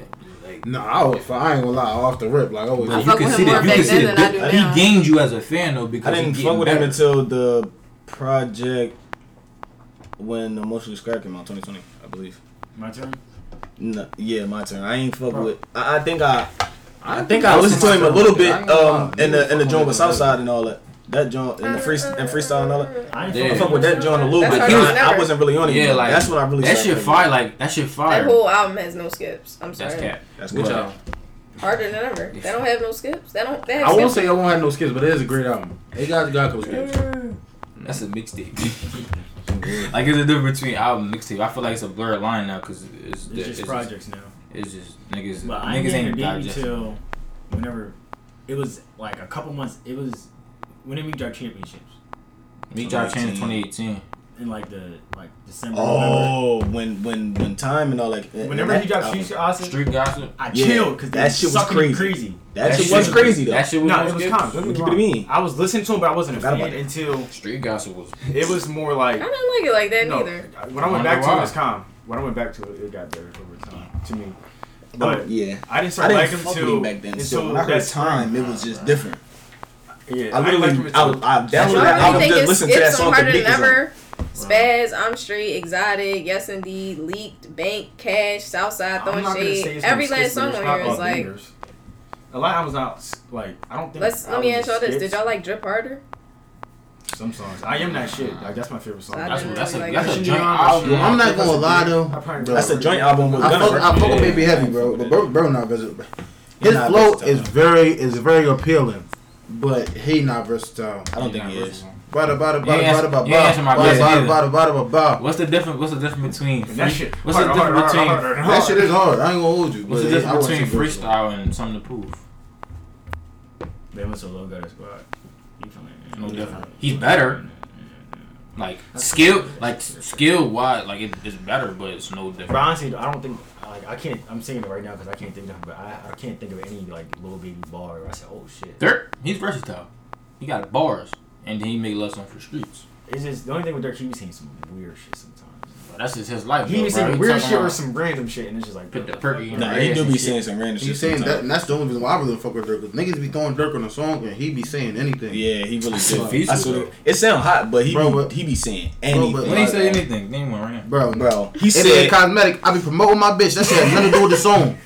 Like, No, I was. I ain't gonna lie. Off the rip, like I was. I you can see that. You can see then than I the. do now. He gained you as a fan though because I didn't fuck with getting him until the project when Emotionally Scarred came out, 2020, I believe. My turn. No, yeah, my turn. I ain't fuck with. I, I think I. I I think I listened to him a little bit I ain't gonna um, in the in the Fuck joint with with. Southside and all that. That joint in the free and freestyle and all that. I ain't Yeah. I fuck fuck with that joint a little That's bit. harder but than I, I wasn't really on it. Yeah, like that's what I really. That started shit fire. Like that shit fire. That whole album has no skips. I'm sorry. That's cat. That's Good good. job. Harder than ever. They don't have no skips. They don't. They have I won't skips. say I won't have no skips, but it is a great album. It got got those skips. That's a mixtape. like it's a difference between album and mixtape. I feel like it's a blurred line now because it's, It's just it's projects now. It's just niggas. But I niggas ain't ain't baby digesting. till whenever it was like a couple months. It was whenever we dropped championships Me Job Chain in 2018. in like the like December. Oh, November. Oh, when when when time and all like. Whenever that he dropped album- Street Awesome, Street Gossip. I Yeah, chilled because that shit was crazy. crazy. That, shit was crazy though. That shit was No, no it was skips. calm. Don't get me mean? I was listening to him, but I wasn't a fan about until Street Gossip was. it was more like. I didn't like it like that No, neither. when I went wonder back to why. it, it was calm. When I went back to it, it got better over time to me. Oh, But yeah. I didn't I start didn't liking him fuck with him back then. So when I heard time, it was just uh, different. Yeah, I didn't literally, I, until- I I downloaded that really album think just it's listen to that song. harder than ever. Spaz, I'm Street, Exotic, Yes Indeed, Leaked, Bank, Cash, Southside, throwing not gonna say shade. Every last song it's on pop here is like. A lot of was not like I don't think. Let's let me ask y'all this. Did y'all like Drip Harder? Some songs? I am that shit. Like that's my favorite song. I That's didn't that's a really that's like a joint album. Yo, I'm not gonna lie though. I probably- bro. That's a joint album with I Gunna. fuck, I fuck with Yeah. Baby Heavy, bro. But bro, bro not versatile. His not flow versatile. is very is very appealing, but he not versatile. I don't think he is. Bada bada bada bada bada bada bada. What's the difference? What's the difference between And that shit. What's the harder, harder, difference between harder, harder, That shit is hard. I ain't gonna hold you. What's the but I difference wouldn't between freestyle and something to prove? They went so low, got a squad. You feel me? Oh, no different. He's better. Like skill, like skill wise, like it, it's better, but it's no But different. honestly, I don't think like I can't. I'm saying it right now because I can't think of. But I, I can't think of any like little baby bar. Where I said, oh shit. Durk, he's versatile. He got bars, and then he make love song for streets. It's just the only thing with Durk, he be saying some weird shit sometimes. But that's just his life. He though, be saying He weird talking shit or some random shit, and it's just like Put the bro, perky in Nah, he ass do and be shit. saying some random shit. He's saying that, sometimes. and that's the only reason why I really fuck with Durk. Cause niggas be throwing Durk on a song and he be saying anything. Yeah, he really So do. feasible, I swear, it sound hot, but he Bro, be, but- he be saying Bro, anything. but- When he say anything, name one right now. Bro, bro, he It said ain't cosmetic. I be promoting my bitch. That shit had nothing to do with the song.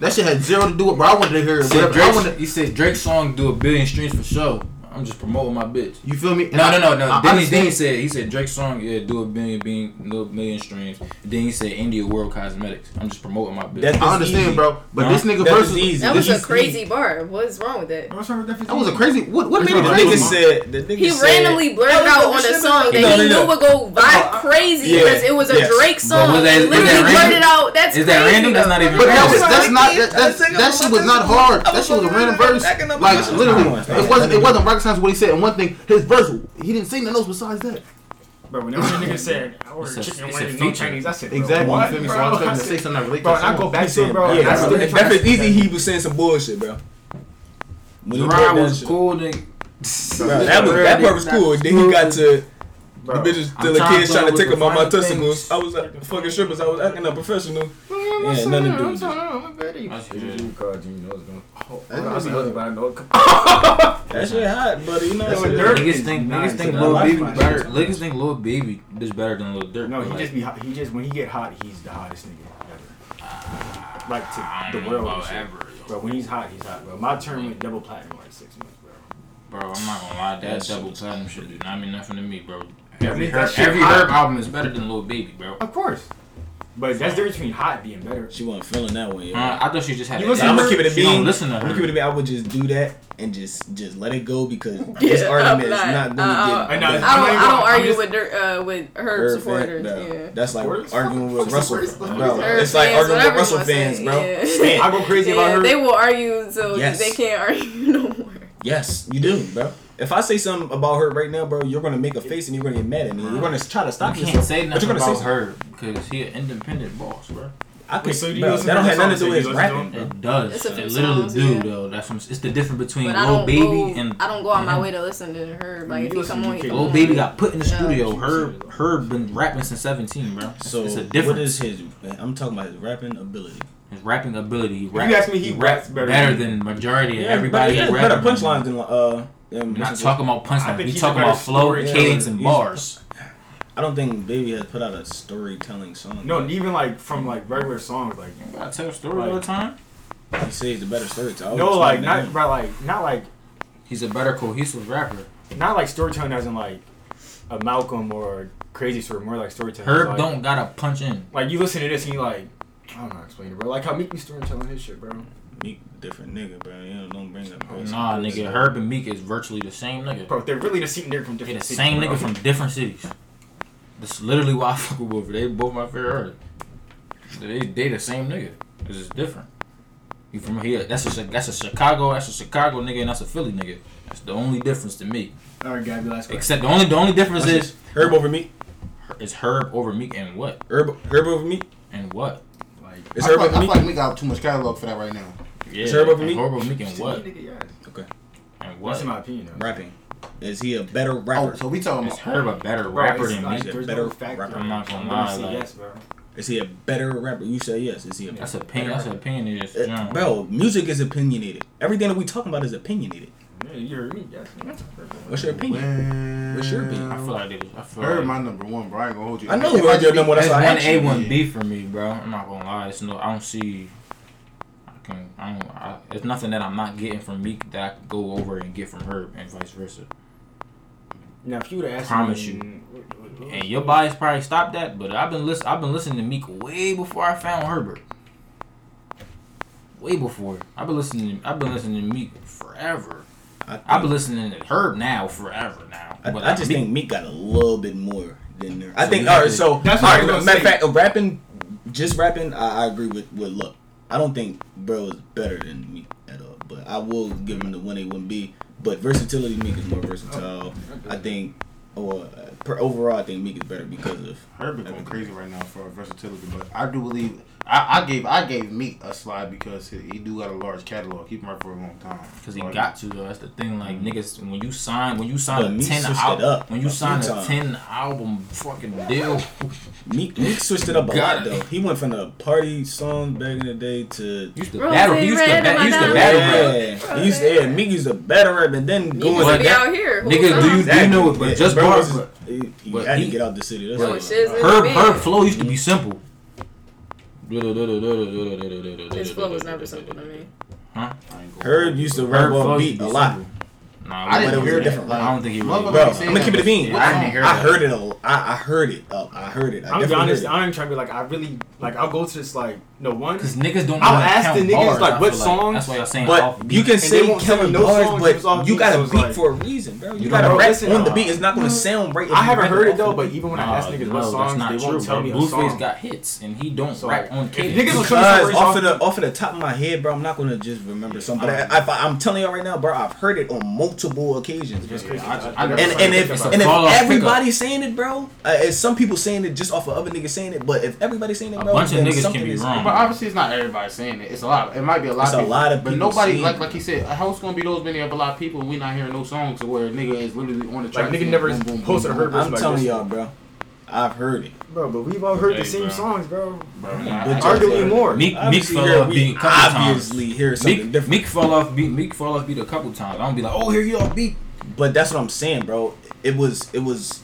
That shit had zero to do with. Bro, I wanted to hear He said, whatever. I Drake's, wanted. he said Drake's song do a billion streams for show. I'm just promoting my bitch. You feel me? And No, I- no, no, no. I then, he, then said he said Drake's song yeah do a billion being no million streams. Then he said India Royale Cosmetics. I'm just promoting my bitch. That's- I understand, easy. bro. But Huh? this nigga That versus is easy. That was This a is crazy bar. What's wrong with that? What's wrong with that? That was a crazy. What? What made it not The crazy. nigga said the nigga He said, randomly blurted out on a song that No, he no, no. knew would go vibe crazy Yeah, because it was a yes. Drake song. was that- and was literally that random? blurted out. That's Is that crazy, random? That's not even But that was that's not that that, that shit was not hard. That shit was a random verse. Like literally, it wasn't it wasn't rocket science what he said. And one thing, his verse, he didn't say nothing else besides that. Bro, whenever the nigga said I ordered It's a- chicken it's a wings, no feature. Chinese, I said bro, Exactly. What, You feel me? So? I was I trying to say something that relate Bro, to and I the go back to it, bro. Yeah, and I that's still if trying that was easy. He was saying some bullshit, bro. When he The brought ride that was cool, nigga. Bro, that was that part was cool. Then he got to Bro, the bitches I'm still the trying kids to trying to take the them my finer testicles. things. I was like fucking strippers. I was acting up professional. Yeah, nothing to do with it. That's It's good. you, cause you know it's gonna. Oh, That's I see gonna nothing, be- but I know it. That shit hot, buddy. You know That's what what I'm Durk- Niggas think Nice. niggas think Lil Baby better. Niggas think Lil Baby is better than Lil Durk. No, he just be hot. He just when he get hot, he's the hottest nigga ever. Ah, like to the world. about and shit. ever, yo. Bro, when he's hot, he's hot, bro. My term went double platinum like six months, bro. Bro, I'm not gonna lie, that That double platinum shit do not mean nothing to me, bro. Yeah, Every I mean, Herb, every hot. Herb album is better than Lil Baby, bro. Of course. But that's the difference between hot being better. She wasn't feeling that way. Uh, I thought she just had. You a listen I'm to gonna keep it a She bean. listen to I'm gonna keep it a bean. I would just do that and just just let it go because Yeah, this argument I'm is not- not uh, gonna I know, get. I'm I don't. not I don't gonna- argue I'm with Durk, uh, with Herb Herb supporters. fan, bro. Yeah. That's like Supporters? arguing with Fuck Russell, supporters. bro. Herb It's like fans, arguing with Russell fans, say, bro. yeah. Stan. I go crazy Yeah, about her. they will argue until Yes. they can't argue no more. Yes, you do, bro. If I say something about her right now, bro, you're gonna make a face and you're gonna get mad at me. You're gonna try to stop You can't yourself. say but nothing you're gonna about say her because he an independent boss, bro. I could, Wait, so do you bro, listen that to don't the have nothing to do with you his listen to rapping. It does. It's a It literally songs, do yeah. though. That's what, it's the difference between But I Lil Baby go. and I don't go out my way to listen to her. Like You if he listen come on, he UK. come Lil on. Baby got put in the Yeah. studio. Herb Herb been rapping since 17, bro. So it's a difference. is his? I'm talking about his rapping ability. his rapping ability? He you raps, ask me, he raps better better than- than majority of Yeah, everybody. but he he has better punchlines than uh. Than I'm not talking about I punchlines. We talking about flow, storyteller. cadence, and bars. I don't think Baby has put out a storytelling song. No, even like from like regular songs, like You gotta tell a story all the time. he says he's a better storyteller. no, like not, but like not like He's a better cohesive rapper. not like storytelling as in like a Malcolm or Crazy Story, more like storytelling. Herb like, don't gotta punch in. like you listen to this and you like I don't know how to explain it, bro. Like how Meek be storytelling his shit, bro. Meek, different nigga, bro. You know, don't bring up. person. Nah, nigga, Herb and Meek is virtually the same nigga. Bro, they're really the same nigga from They different the cities, same bro. nigga from different cities. That's literally why I fuck with both. They both my favorite artists. They they the same nigga. Because it's just different. You from here? That's a that's a Chicago. That's a Chicago nigga, and that's a Philly nigga. That's the only difference to me. All right, Gabby, last question. Except the only the only difference Watch is this. Herb over Meek. is Herb over Meek and what Herb, Herb over Meek. and what. Like, Is I Herb like, over I Meek. feel like we got too much catalog for that right now. Yeah, Is Herb over and Meek? Herb over Meek and what Nigga. Okay. and That's what. in my opinion. Though. Rapping. Is he a better rapper? Oh, rapper? so we talking Is about Herb a better Bro, rapper it's than like, Meek? there's Better no fact rapper. there. I'm not gonna lie, like- yes, bro. Is he a better rapper? You say yes. Is he a That's a opinion. That's an opinion. Is Uh, John. bro, music is opinionated. Everything that we talking about is opinionated. Yeah, you heard me. Yes. What's your opinion? Man, What's your opinion? I feel like they. I feel Herb like my number one, bro. I ain't gonna hold you. I know It who might heard your be- number. That's It's one A, one B for me, bro. I'm not gonna lie. It's no. I don't see. I can. I don't. I, it's nothing that I'm not getting from Meek that I could go over and get from her and vice versa. Now, if you would have asked Promise me, you. And your bias probably stopped that, but I've been listen. I've been listening to Meek way before I found Herbert. Way before. I've been listening. I've been listening to Meek forever. I, think, I've been listening to Herb now forever now. I, But I just Meek- think Meek got a little bit more than there. I So think. you All have right. to- So That's all what I right, was gonna matter of fact, rapping, just rapping, I, I agree with with Look. I don't think bro is better than me at all, but I will give him the one A one B. But versatility, Meek is more versatile. I think or uh, per, overall, I think Meek is better because of. Herb is going crazy right now for versatility, but I do believe I, I gave I gave Meek a slide because he, he do got a large catalog. Keep him right for a long time. Cause he Like, got to though. That's the thing. Like mm-hmm. niggas, when you sign, when you sign But a Meek ten switched album, up when you a sign a times. ten album fucking deal, Meek, Meek switched it up a God. lot though. He went from the party song back in the day to used to battle. He used to, ba- he used to battle. diamond. rap. yeah, he used to, yeah, Meek used to battle rap and then He go used to be that- out here. whole nigga, do you time. do you know? But Yeah, just bro bar, was- but he, he had to get out the city. That's oh, Yo, why. shiz is Herb. Herb flow used to be simple. His His flow was never simple to me. Huh? I ain't Herb used to rap on beat a lot. Nah, I didn't but it was hear different. that. Like, I don't think he really- motherfuckers Bro, be I'm gonna keep it a that, bean. but I didn't hear I heard it. A, I, I heard it. Uh, I heard it. I I'm gonna be honest. heard it. I ain't trying to be like I really like. I'll go to this like no one. Cause niggas don't I'll ask count the niggas, bars, like, what feel songs, That's why y'all saying off But beat. you can they say won't killing no bars, songs was off but you got so a beat like- for a reason, bro. You You got to don't rap listen, on the beat. It's not gonna sound right. I haven't heard it though, but even when I ask niggas no, what that's songs, not they true, won't tell me a Blueface got hits and he don't So, rap on if cadence. niggas will show me Because off off of the off of the top of my head, bro, I'm not gonna just remember something. But I, if I, I'm telling you right now, bro, I've heard it on multiple occasions. And, started and if thinking it's about a and if everybody's saying it, bro, uh, it's some people saying it just off of other niggas saying it. But if everybody's saying it, A bro, bunch of then niggas can something be is- wrong. But obviously, it's not everybody saying it. It's a lot. It might be a lot. It's a of people, lot of but nobody like like he said. How it's gonna be those many of a lot of people? We not hearing no songs where a nigga is literally on the track. Like nigga never boom, boom, boom, posted a boom. Herb verse I'm like telling this. y'all, bro, I've heard it. Bro, but we've all heard Hey, the same bro. songs, bro. Bro, But nah, just- Arguably more. Meek, Meek Obviously, fell off beat a couple times. obviously hear something Meek, different. Meek fell off beat. Meek fell off beat a couple times. I don't be like, oh, here you off beat. But that's what I'm saying, bro. It was it was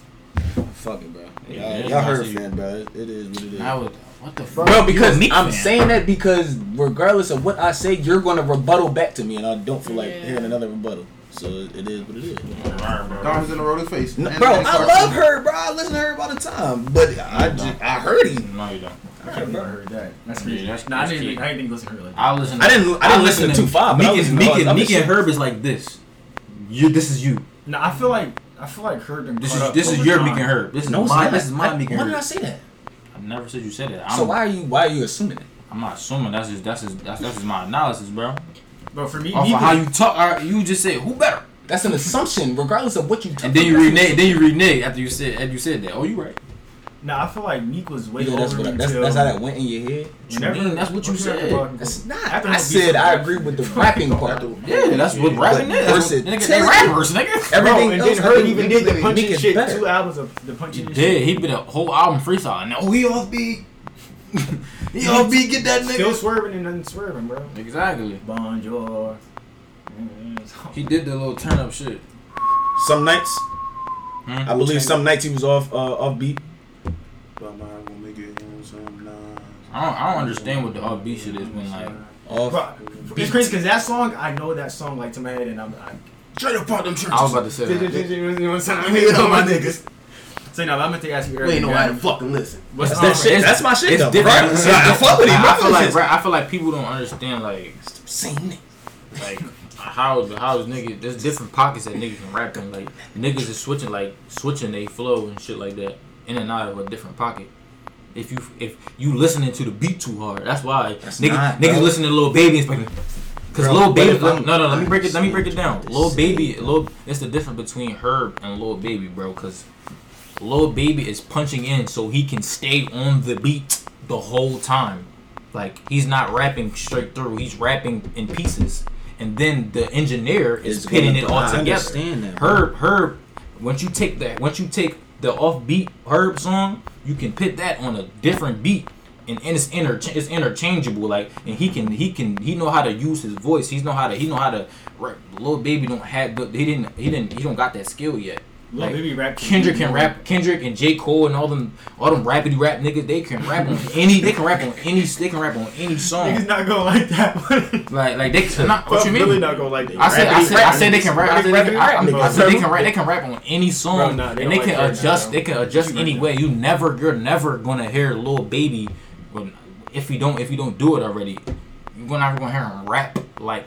fuck it, bro. Y'all, Yeah, y'all heard see it, man, bro. It, it is what it is. I would, what the fuck? Bro, because a I'm fan. saying that because regardless of what I say, you're gonna rebuttal back to me, and I don't feel like Yeah. hearing another rebuttal. So it is what it is. Diamonds in the road face. No, bro, I start- love her, bro. I listen to her all the time, but I just I heard him. No, you don't. I can't I heard that. That's crazy. Yeah, that's- nah, I didn't, even- I didn't listen to her like that. I listen. I didn't- I didn't listen to 2-5, but Meek I is to Meek all and other Meek and. Herb is like this. You, this is you. No, I feel like I feel like Herb. This is this is your time. Meek and Herb. This is No, my not. this is my I- Meek and Herb. Why did I Herb. say that? I never said you said it. I'm, So why are you why are you assuming it? I'm not assuming that's just that's just that's, that's just my analysis, bro. But for me, Off Meek of how is- you talk, uh, you just said who better, That's an assumption, regardless of what you. and then you renege. Then you renege after you said after you said that. Oh, you right. Nah, I feel like Meek was way Yeah, over that's, what I, that's, that's how that went in your head. you mean? That's what you said. fucking- That's not. After I said I agree with the rapping part. Yeah, that's what rapping is. That's what, nigga, they rappers, nigga. Everything Bro, and else, then I Herb even did the punching shit. better. Two albums of the punching shit. did. He did a whole album freestyle. Now he off beat. he off beat. Get that nigga. Still swerving and then swerving, bro. Exactly. Bonjour. He did the little turn up shit. Some nights, Hmm? I believe some nights he was off uh, off beat. But I'm make it on some lines. I don't, I don't understand what the off beat shit is when like Off. Bro, it's crazy because that song, I know that song like to my head, and I'm. I, Straight up out them churches. I was about to say you that. know what I'm saying? I hate all my niggas. So now I'm gonna ask you We earlier. ain't know how to fucking listen. What's That's the that shit. That's my shit. it's though, different. bro. It's I fuck with him. I, I feel like bro, I feel like people don't understand like Same it. like how how is niggas there's different pockets that niggas can rap in. Like niggas is switching like switching they flow and shit like that in and out of a different pocket. If you if you listening to the beat too hard, that's why That's niggas not, niggas listening to little baby and like, Cause Bro, Lil Baby, no, no, let me break it. Let me break it down. Lil Baby. Lil, it's the difference between Herb and Lil Baby, bro. Cause Lil Baby is punching in so he can stay on the beat the whole time. Like he's not rapping straight through. He's rapping in pieces, and then the engineer is It's pitting it all I together. understand that, bro. Herb, Herb. Once you take that, once you take the offbeat Herb song, you can put that on a different beat, and, and it's inter it's interchangeable. Like, and he can he can he know how to use his voice. He's know how to he know how to. rap. Lil baby don't have he didn't he didn't he don't got that skill yet. Like, Baby rap. Kendrick can rap. Kendrick and J Cole and all them, all them rapidy rap niggas. They can rap on any. They can rap on any. They can rap on any song. Niggas not gonna like that. Like, like they can not. What you mean? really not gonna like that. I said, I said, I said they can rap. I said they can, I, I, said they can rap. They can rap on any song, Bro, nah, they and they can adjust. They can adjust any way. You never, you're never gonna hear Lil Baby, if you don't, if you don't do it already, you're not gonna hear him rap like,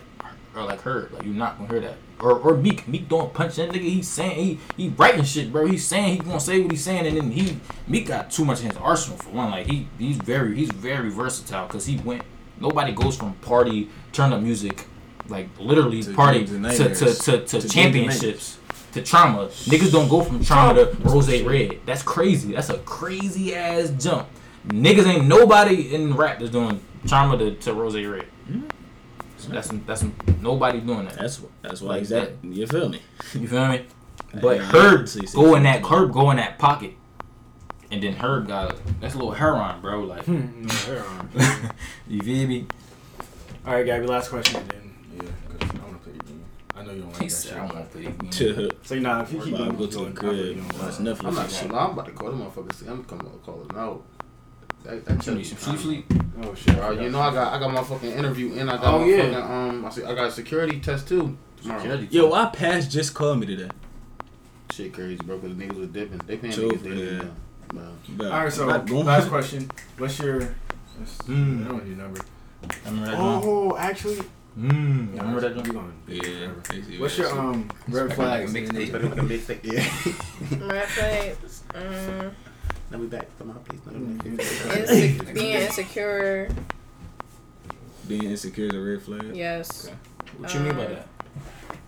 or like her. Like you're not gonna hear that. Or, or Meek, Meek don't punch that nigga. He's saying he he writing shit, bro. He's saying he gonna say what he's saying, and then he Meek got too much in his arsenal for one. Like he he's very he's very versatile because he went. Nobody goes from party turn up music, like literally To party to, to, to, to, To championships. to trauma. Niggas don't go from trauma to rose red. That's crazy. That's a crazy ass jump. Niggas ain't nobody in rap that's doing trauma to, to rose red. So that's that's nobody doing that. That's that's why Like exactly. You feel me? You feel me? But Yeah, Herb see, see, go in see. that Herb go in that pocket, and then Herb got that's a little heroin, bro. Like Hmm, no, hair on. you feel me? All right, Gabby. Last question then. Yeah, because I want to play the game. I know you don't like He that said shit. I won't play again. To So nah, if you keep I'll going, go to the going, crib, I'll watch go, Netflix. I'm not and gonna lie. I'm about to call them motherfuckers. I'm coming to call them out. That, that You need some sleep, sleep. Oh shit. Bro, you know I got I got my fucking interview and I got Oh, my yeah. fucking um I, see, I got a security test too. Tomorrow. Security. Yo, I passed just called me today? Shit crazy, bro. Cause niggas was dipping. They paying True, niggas they yeah. didn't, bro. Bro, All right, so not going- last question. What's your? What's, Mm. I don't need your number. I remember that joint. Oh, actually, Mm, yeah, remember that we joint? going. Yeah. What's your um red flags? Like a mixtape. Better than a mixtape. Yeah. Red flags. Um, Now we back to my place. Now we Mm. back. inse- being insecure. Being insecure is a red flag. Yes. What you mean by Um, that?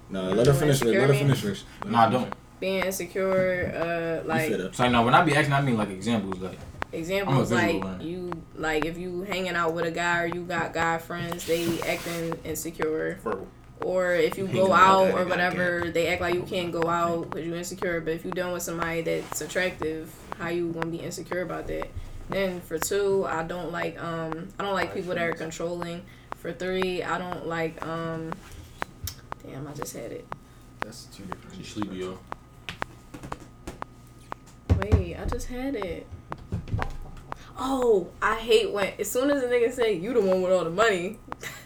No, let her finish. Let her finish first. Let her Nah, don't. Being insecure. Uh, You like fit up. So no, when I be asking, I mean like examples. Like examples like learner. you like if you hanging out with a guy or you got guy friends they acting insecure Verbal. or if you go out or whatever they act like you can't go out because you insecure but if you done with somebody that's attractive how you gonna be insecure about that then for two i don't like um i don't like people that are controlling for three i don't like um damn i just had it That's two different. you sleepy yo. wait i just had it Oh, I hate when as soon as a nigga say you the one with all the money.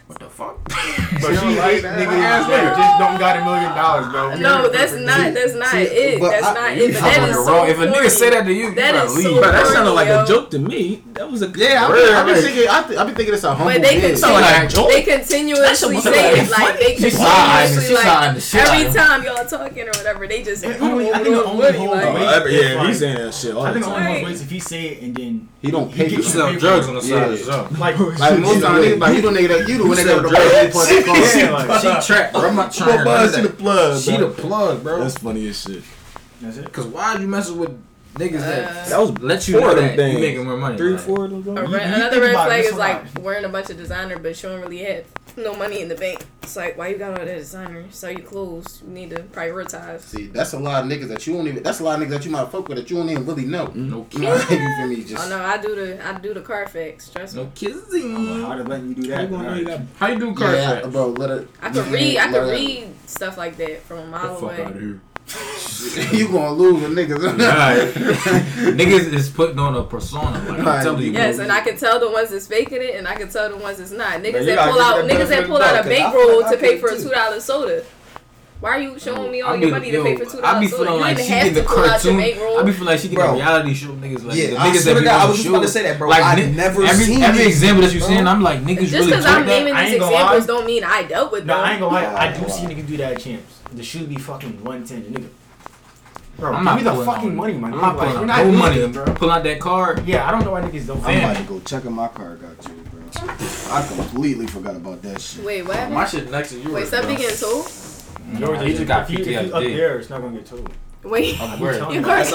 What the fuck? But She she don't like like that. nigga ass nigga just don't got a million dollars, bro. No, that's not that's not See, it. That's I- not you it. But that so wrong. If a nigga say that to you, you That gotta is leave. so that sounded like yo. a joke to me. That was a Yeah, I've been be thinking I, th- I be thinking it's a humble But they bitch. continue, like a joke. they continuously That say it like they She side-eyeing continuously she side-eyeing like shit every time y'all talking or whatever they just It you only- I think the only money, hold like, on- every- yeah, he's saying that shit I think the time. only Right. ways if he say it and then He don't he pay gets you. some Sell paper. drugs on the side Yeah. of the jump. Like, Like most time, niggas like you the nigga that you the one that sell got the drugs. plug for that car. Yeah, like, She trapped, bro. I'm not trying to Buzz, hear she the that. plug. She bro. the plug, bro. That's funny as shit. that's it. Cause why you messing with niggas that uh, That was let you four know of them that you things. making more money? Three, like. four of them. A things. red, you another think red about it, flag it's is a like lot. wearing a bunch of designer, but you don't really have no money in the bank. It's like why you got all that designer? Sell your clothes. You need to prioritize. See, that's a lot of niggas that you don't even. That's a lot of niggas that you might fuck with that you don't even really know. No You kidding. you feel me? Just Oh no, I do the I do the Carfax. Trust me. No kissing. How to let you do How that? you gonna know How you do car yeah, yeah. bro. Let it. I could read. I could read stuff like that from a mile away. Here. you gonna lose with niggas. Niggas is putting on a persona. Like I'm telling you. Yes, and I can tell the ones that's faking it, and I can tell the ones that's not. Niggas you that pull out, niggas that pull out a doubt, 'cause I bankroll to I pay could for a two dollar soda. Why are you showing me all I your be- money yo, to pay for two dollars? I be feeling You like she have get the pull out your cartoon. I be feeling like she get Bro. a reality show niggas like Yeah, the I niggas swear that be God, I was just about to say that, bro. Like I've ni- never every, seen every these, example that you bro. saying, I'm like niggas Just really because I'm naming these examples lie. don't mean I dealt with No, them. I ain't gonna lie. I do see niggas do that at champs. The shoe be fucking one ten, nigga. Bro, I'm give me the fucking on- money, man. I'm not pulling we're out not no doing money, it, bro. Pulling out that card. Yeah, I don't know why niggas don't. I'm about to go check in my car. Got you, bro. I completely forgot about that shit. Wait, what? My shit next to yours. Wait, stop bro. getting told. Yours he is- just got if you- if PT you up there, it's not gonna get told. Wait, I'm I'm worried. telling your you. car, That's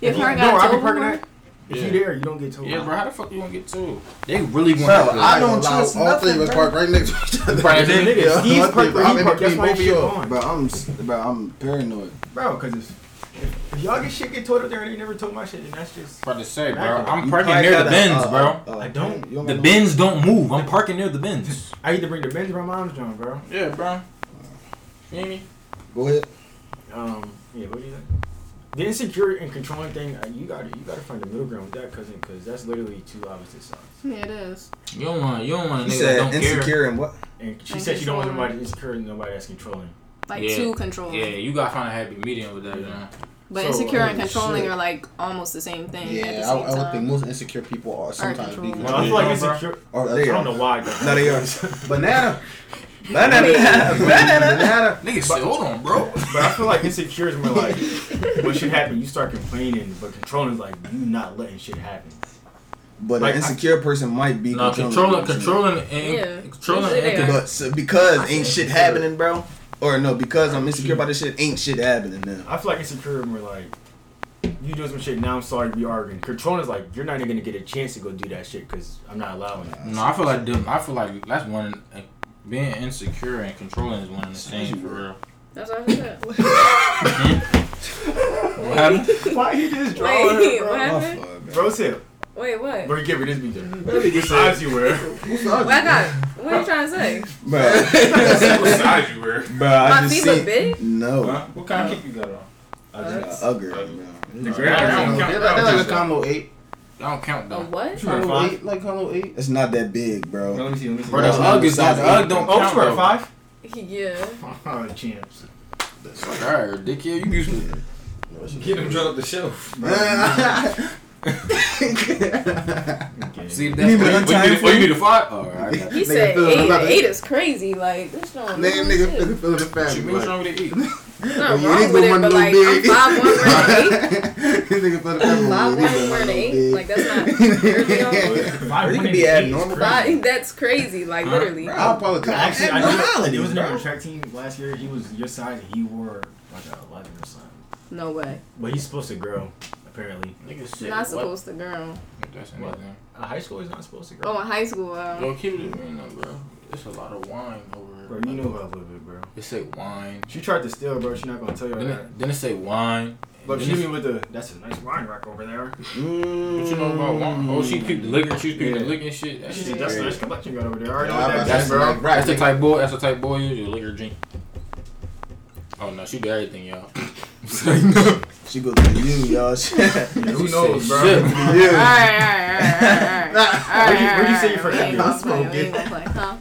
your car you- got no, I be told. parking before? That. If Yeah. you there, you don't get told. Yeah, bro. How the fuck you gonna get two? They really Bro, want I don't Allow trust all three of nothing, us bro. park right next to each other. Right, Then nigga, Yeah, Steve's I park think- where I'm he in park. That's why both his of shit y'all. gone. bro. I'm, s- bro. I'm paranoid. Bro, because if, if, if y'all get shit get told up there and they never told my shit, then that's just. About to say, bro. I'm parking near the bins, uh, bro. uh, I don't. The bins don't move. I'm parking near the bins. I either bring the Benz or my mom's John, bro. Yeah, bro. Feel me? Go ahead. Um, yeah, what do you think? The insecure and controlling thing, uh, you gotta you gotta find the middle ground with that, cousin, because that's literally two opposite sides. Yeah, it is. You don't want. You don't want a You nigga that don't care. insecure and what? And she And said she don't want controlling. nobody insecure and nobody that's controlling. Like Yeah. two control. Yeah, you gotta find a happy medium with that. You know? But So, insecure and controlling shit. are like almost the same thing. at the Yeah, I, same I would time. think most insecure people are sometimes be controlling. Well, I feel like insecure. Or I they don't are. know why. No, they are. Banana. Banana. Banana. Banana. Nigga, say, hold on, bro. But I feel like insecure is more like what should happen. You start complaining, but controlling is like you not letting shit happen. But Like, an insecure person might be No, controlling, controlling, and Yeah. controlling, Usually and they con- are. But so, because ain't shit happening, bro. or no, because I'm insecure about this shit, ain't shit happening now. I feel like insecure and we're like, you doing some shit now. I'm sorry, to be arguing. Controlling is like you're not even gonna get a chance to go do that shit because I'm not allowing it. No, I feel like them, I feel like that's one. Like, being insecure and controlling is one and the same for real. That's what I said. What happened? Why he just Wait, what My happened? fault, man. Bro, hip. Wait, what? Where you give her this beat? What size you wear? What I got? What are you trying to say? Bruh, what size you wear? bruh, I My just feet look seen. big. No, Huh? What kind of oh. kick you got on? I just ugly right now. The Yeah, great I don't idea. count. They're like a combo eight. I don't count A though. what? Sure, Combo five. eight, like combo eight. It's not that big, bro. Let me see. Let me see. Bro, that's Bro, ugly. size That's ugly. Don't Oh, count. swear though. five. Yeah. Oh, champs. Alright, dickhead, you used to get him drunk up the shelf. Okay. See if You that's what you, untie need. him Oh, you need to fight. Oh, alright. He Nigga said eight. Eight is crazy. Like this don't. Nigga, no nigga, shit. nigga feeling the fat. What you mean what's wrong with it? Eat? Nothing Well, you wrong didn't with it, one but little like big. I'm five one wearing an eight. Nigga feeling the I'm five one wearing an eight. Like that's not. Five You one can be abnormal. is Five, that's crazy. Like Huh? literally. I apologize. Actually, I knew it was bro. never a track team last year. He was your size and he wore like an 11 or something. No way. But he's supposed to grow, apparently. Nigga It's shit. not what? supposed to grow. That's What? A high school is not supposed to grow. Oh, in high school. Uh, Yo, keep it in there, bro. It's a lot of wine over here. Bro, you know who I live bro. It say wine. She tried to steal, bro. She not gonna tell you Then that. it, then it say wine. But she it's- me with the. That's a nice wine rack over there. What you know about wine? Oh, she peeped the liquor. She was peeping the liquor and shit. That She shit said, that's a nice collection you got over there. I already know Yeah, what I'm that about bro. say, like, That's the type boy. That's the type boy you your liquor drink. Oh no, she do everything, y'all. She go to you, y'all. Shit. Who knows, bro? Shit. all right, all right, all right, all right, all right. Where'd you- where'd you say you all right, first we ain't time gonna you play, we ain't gonna play, huh?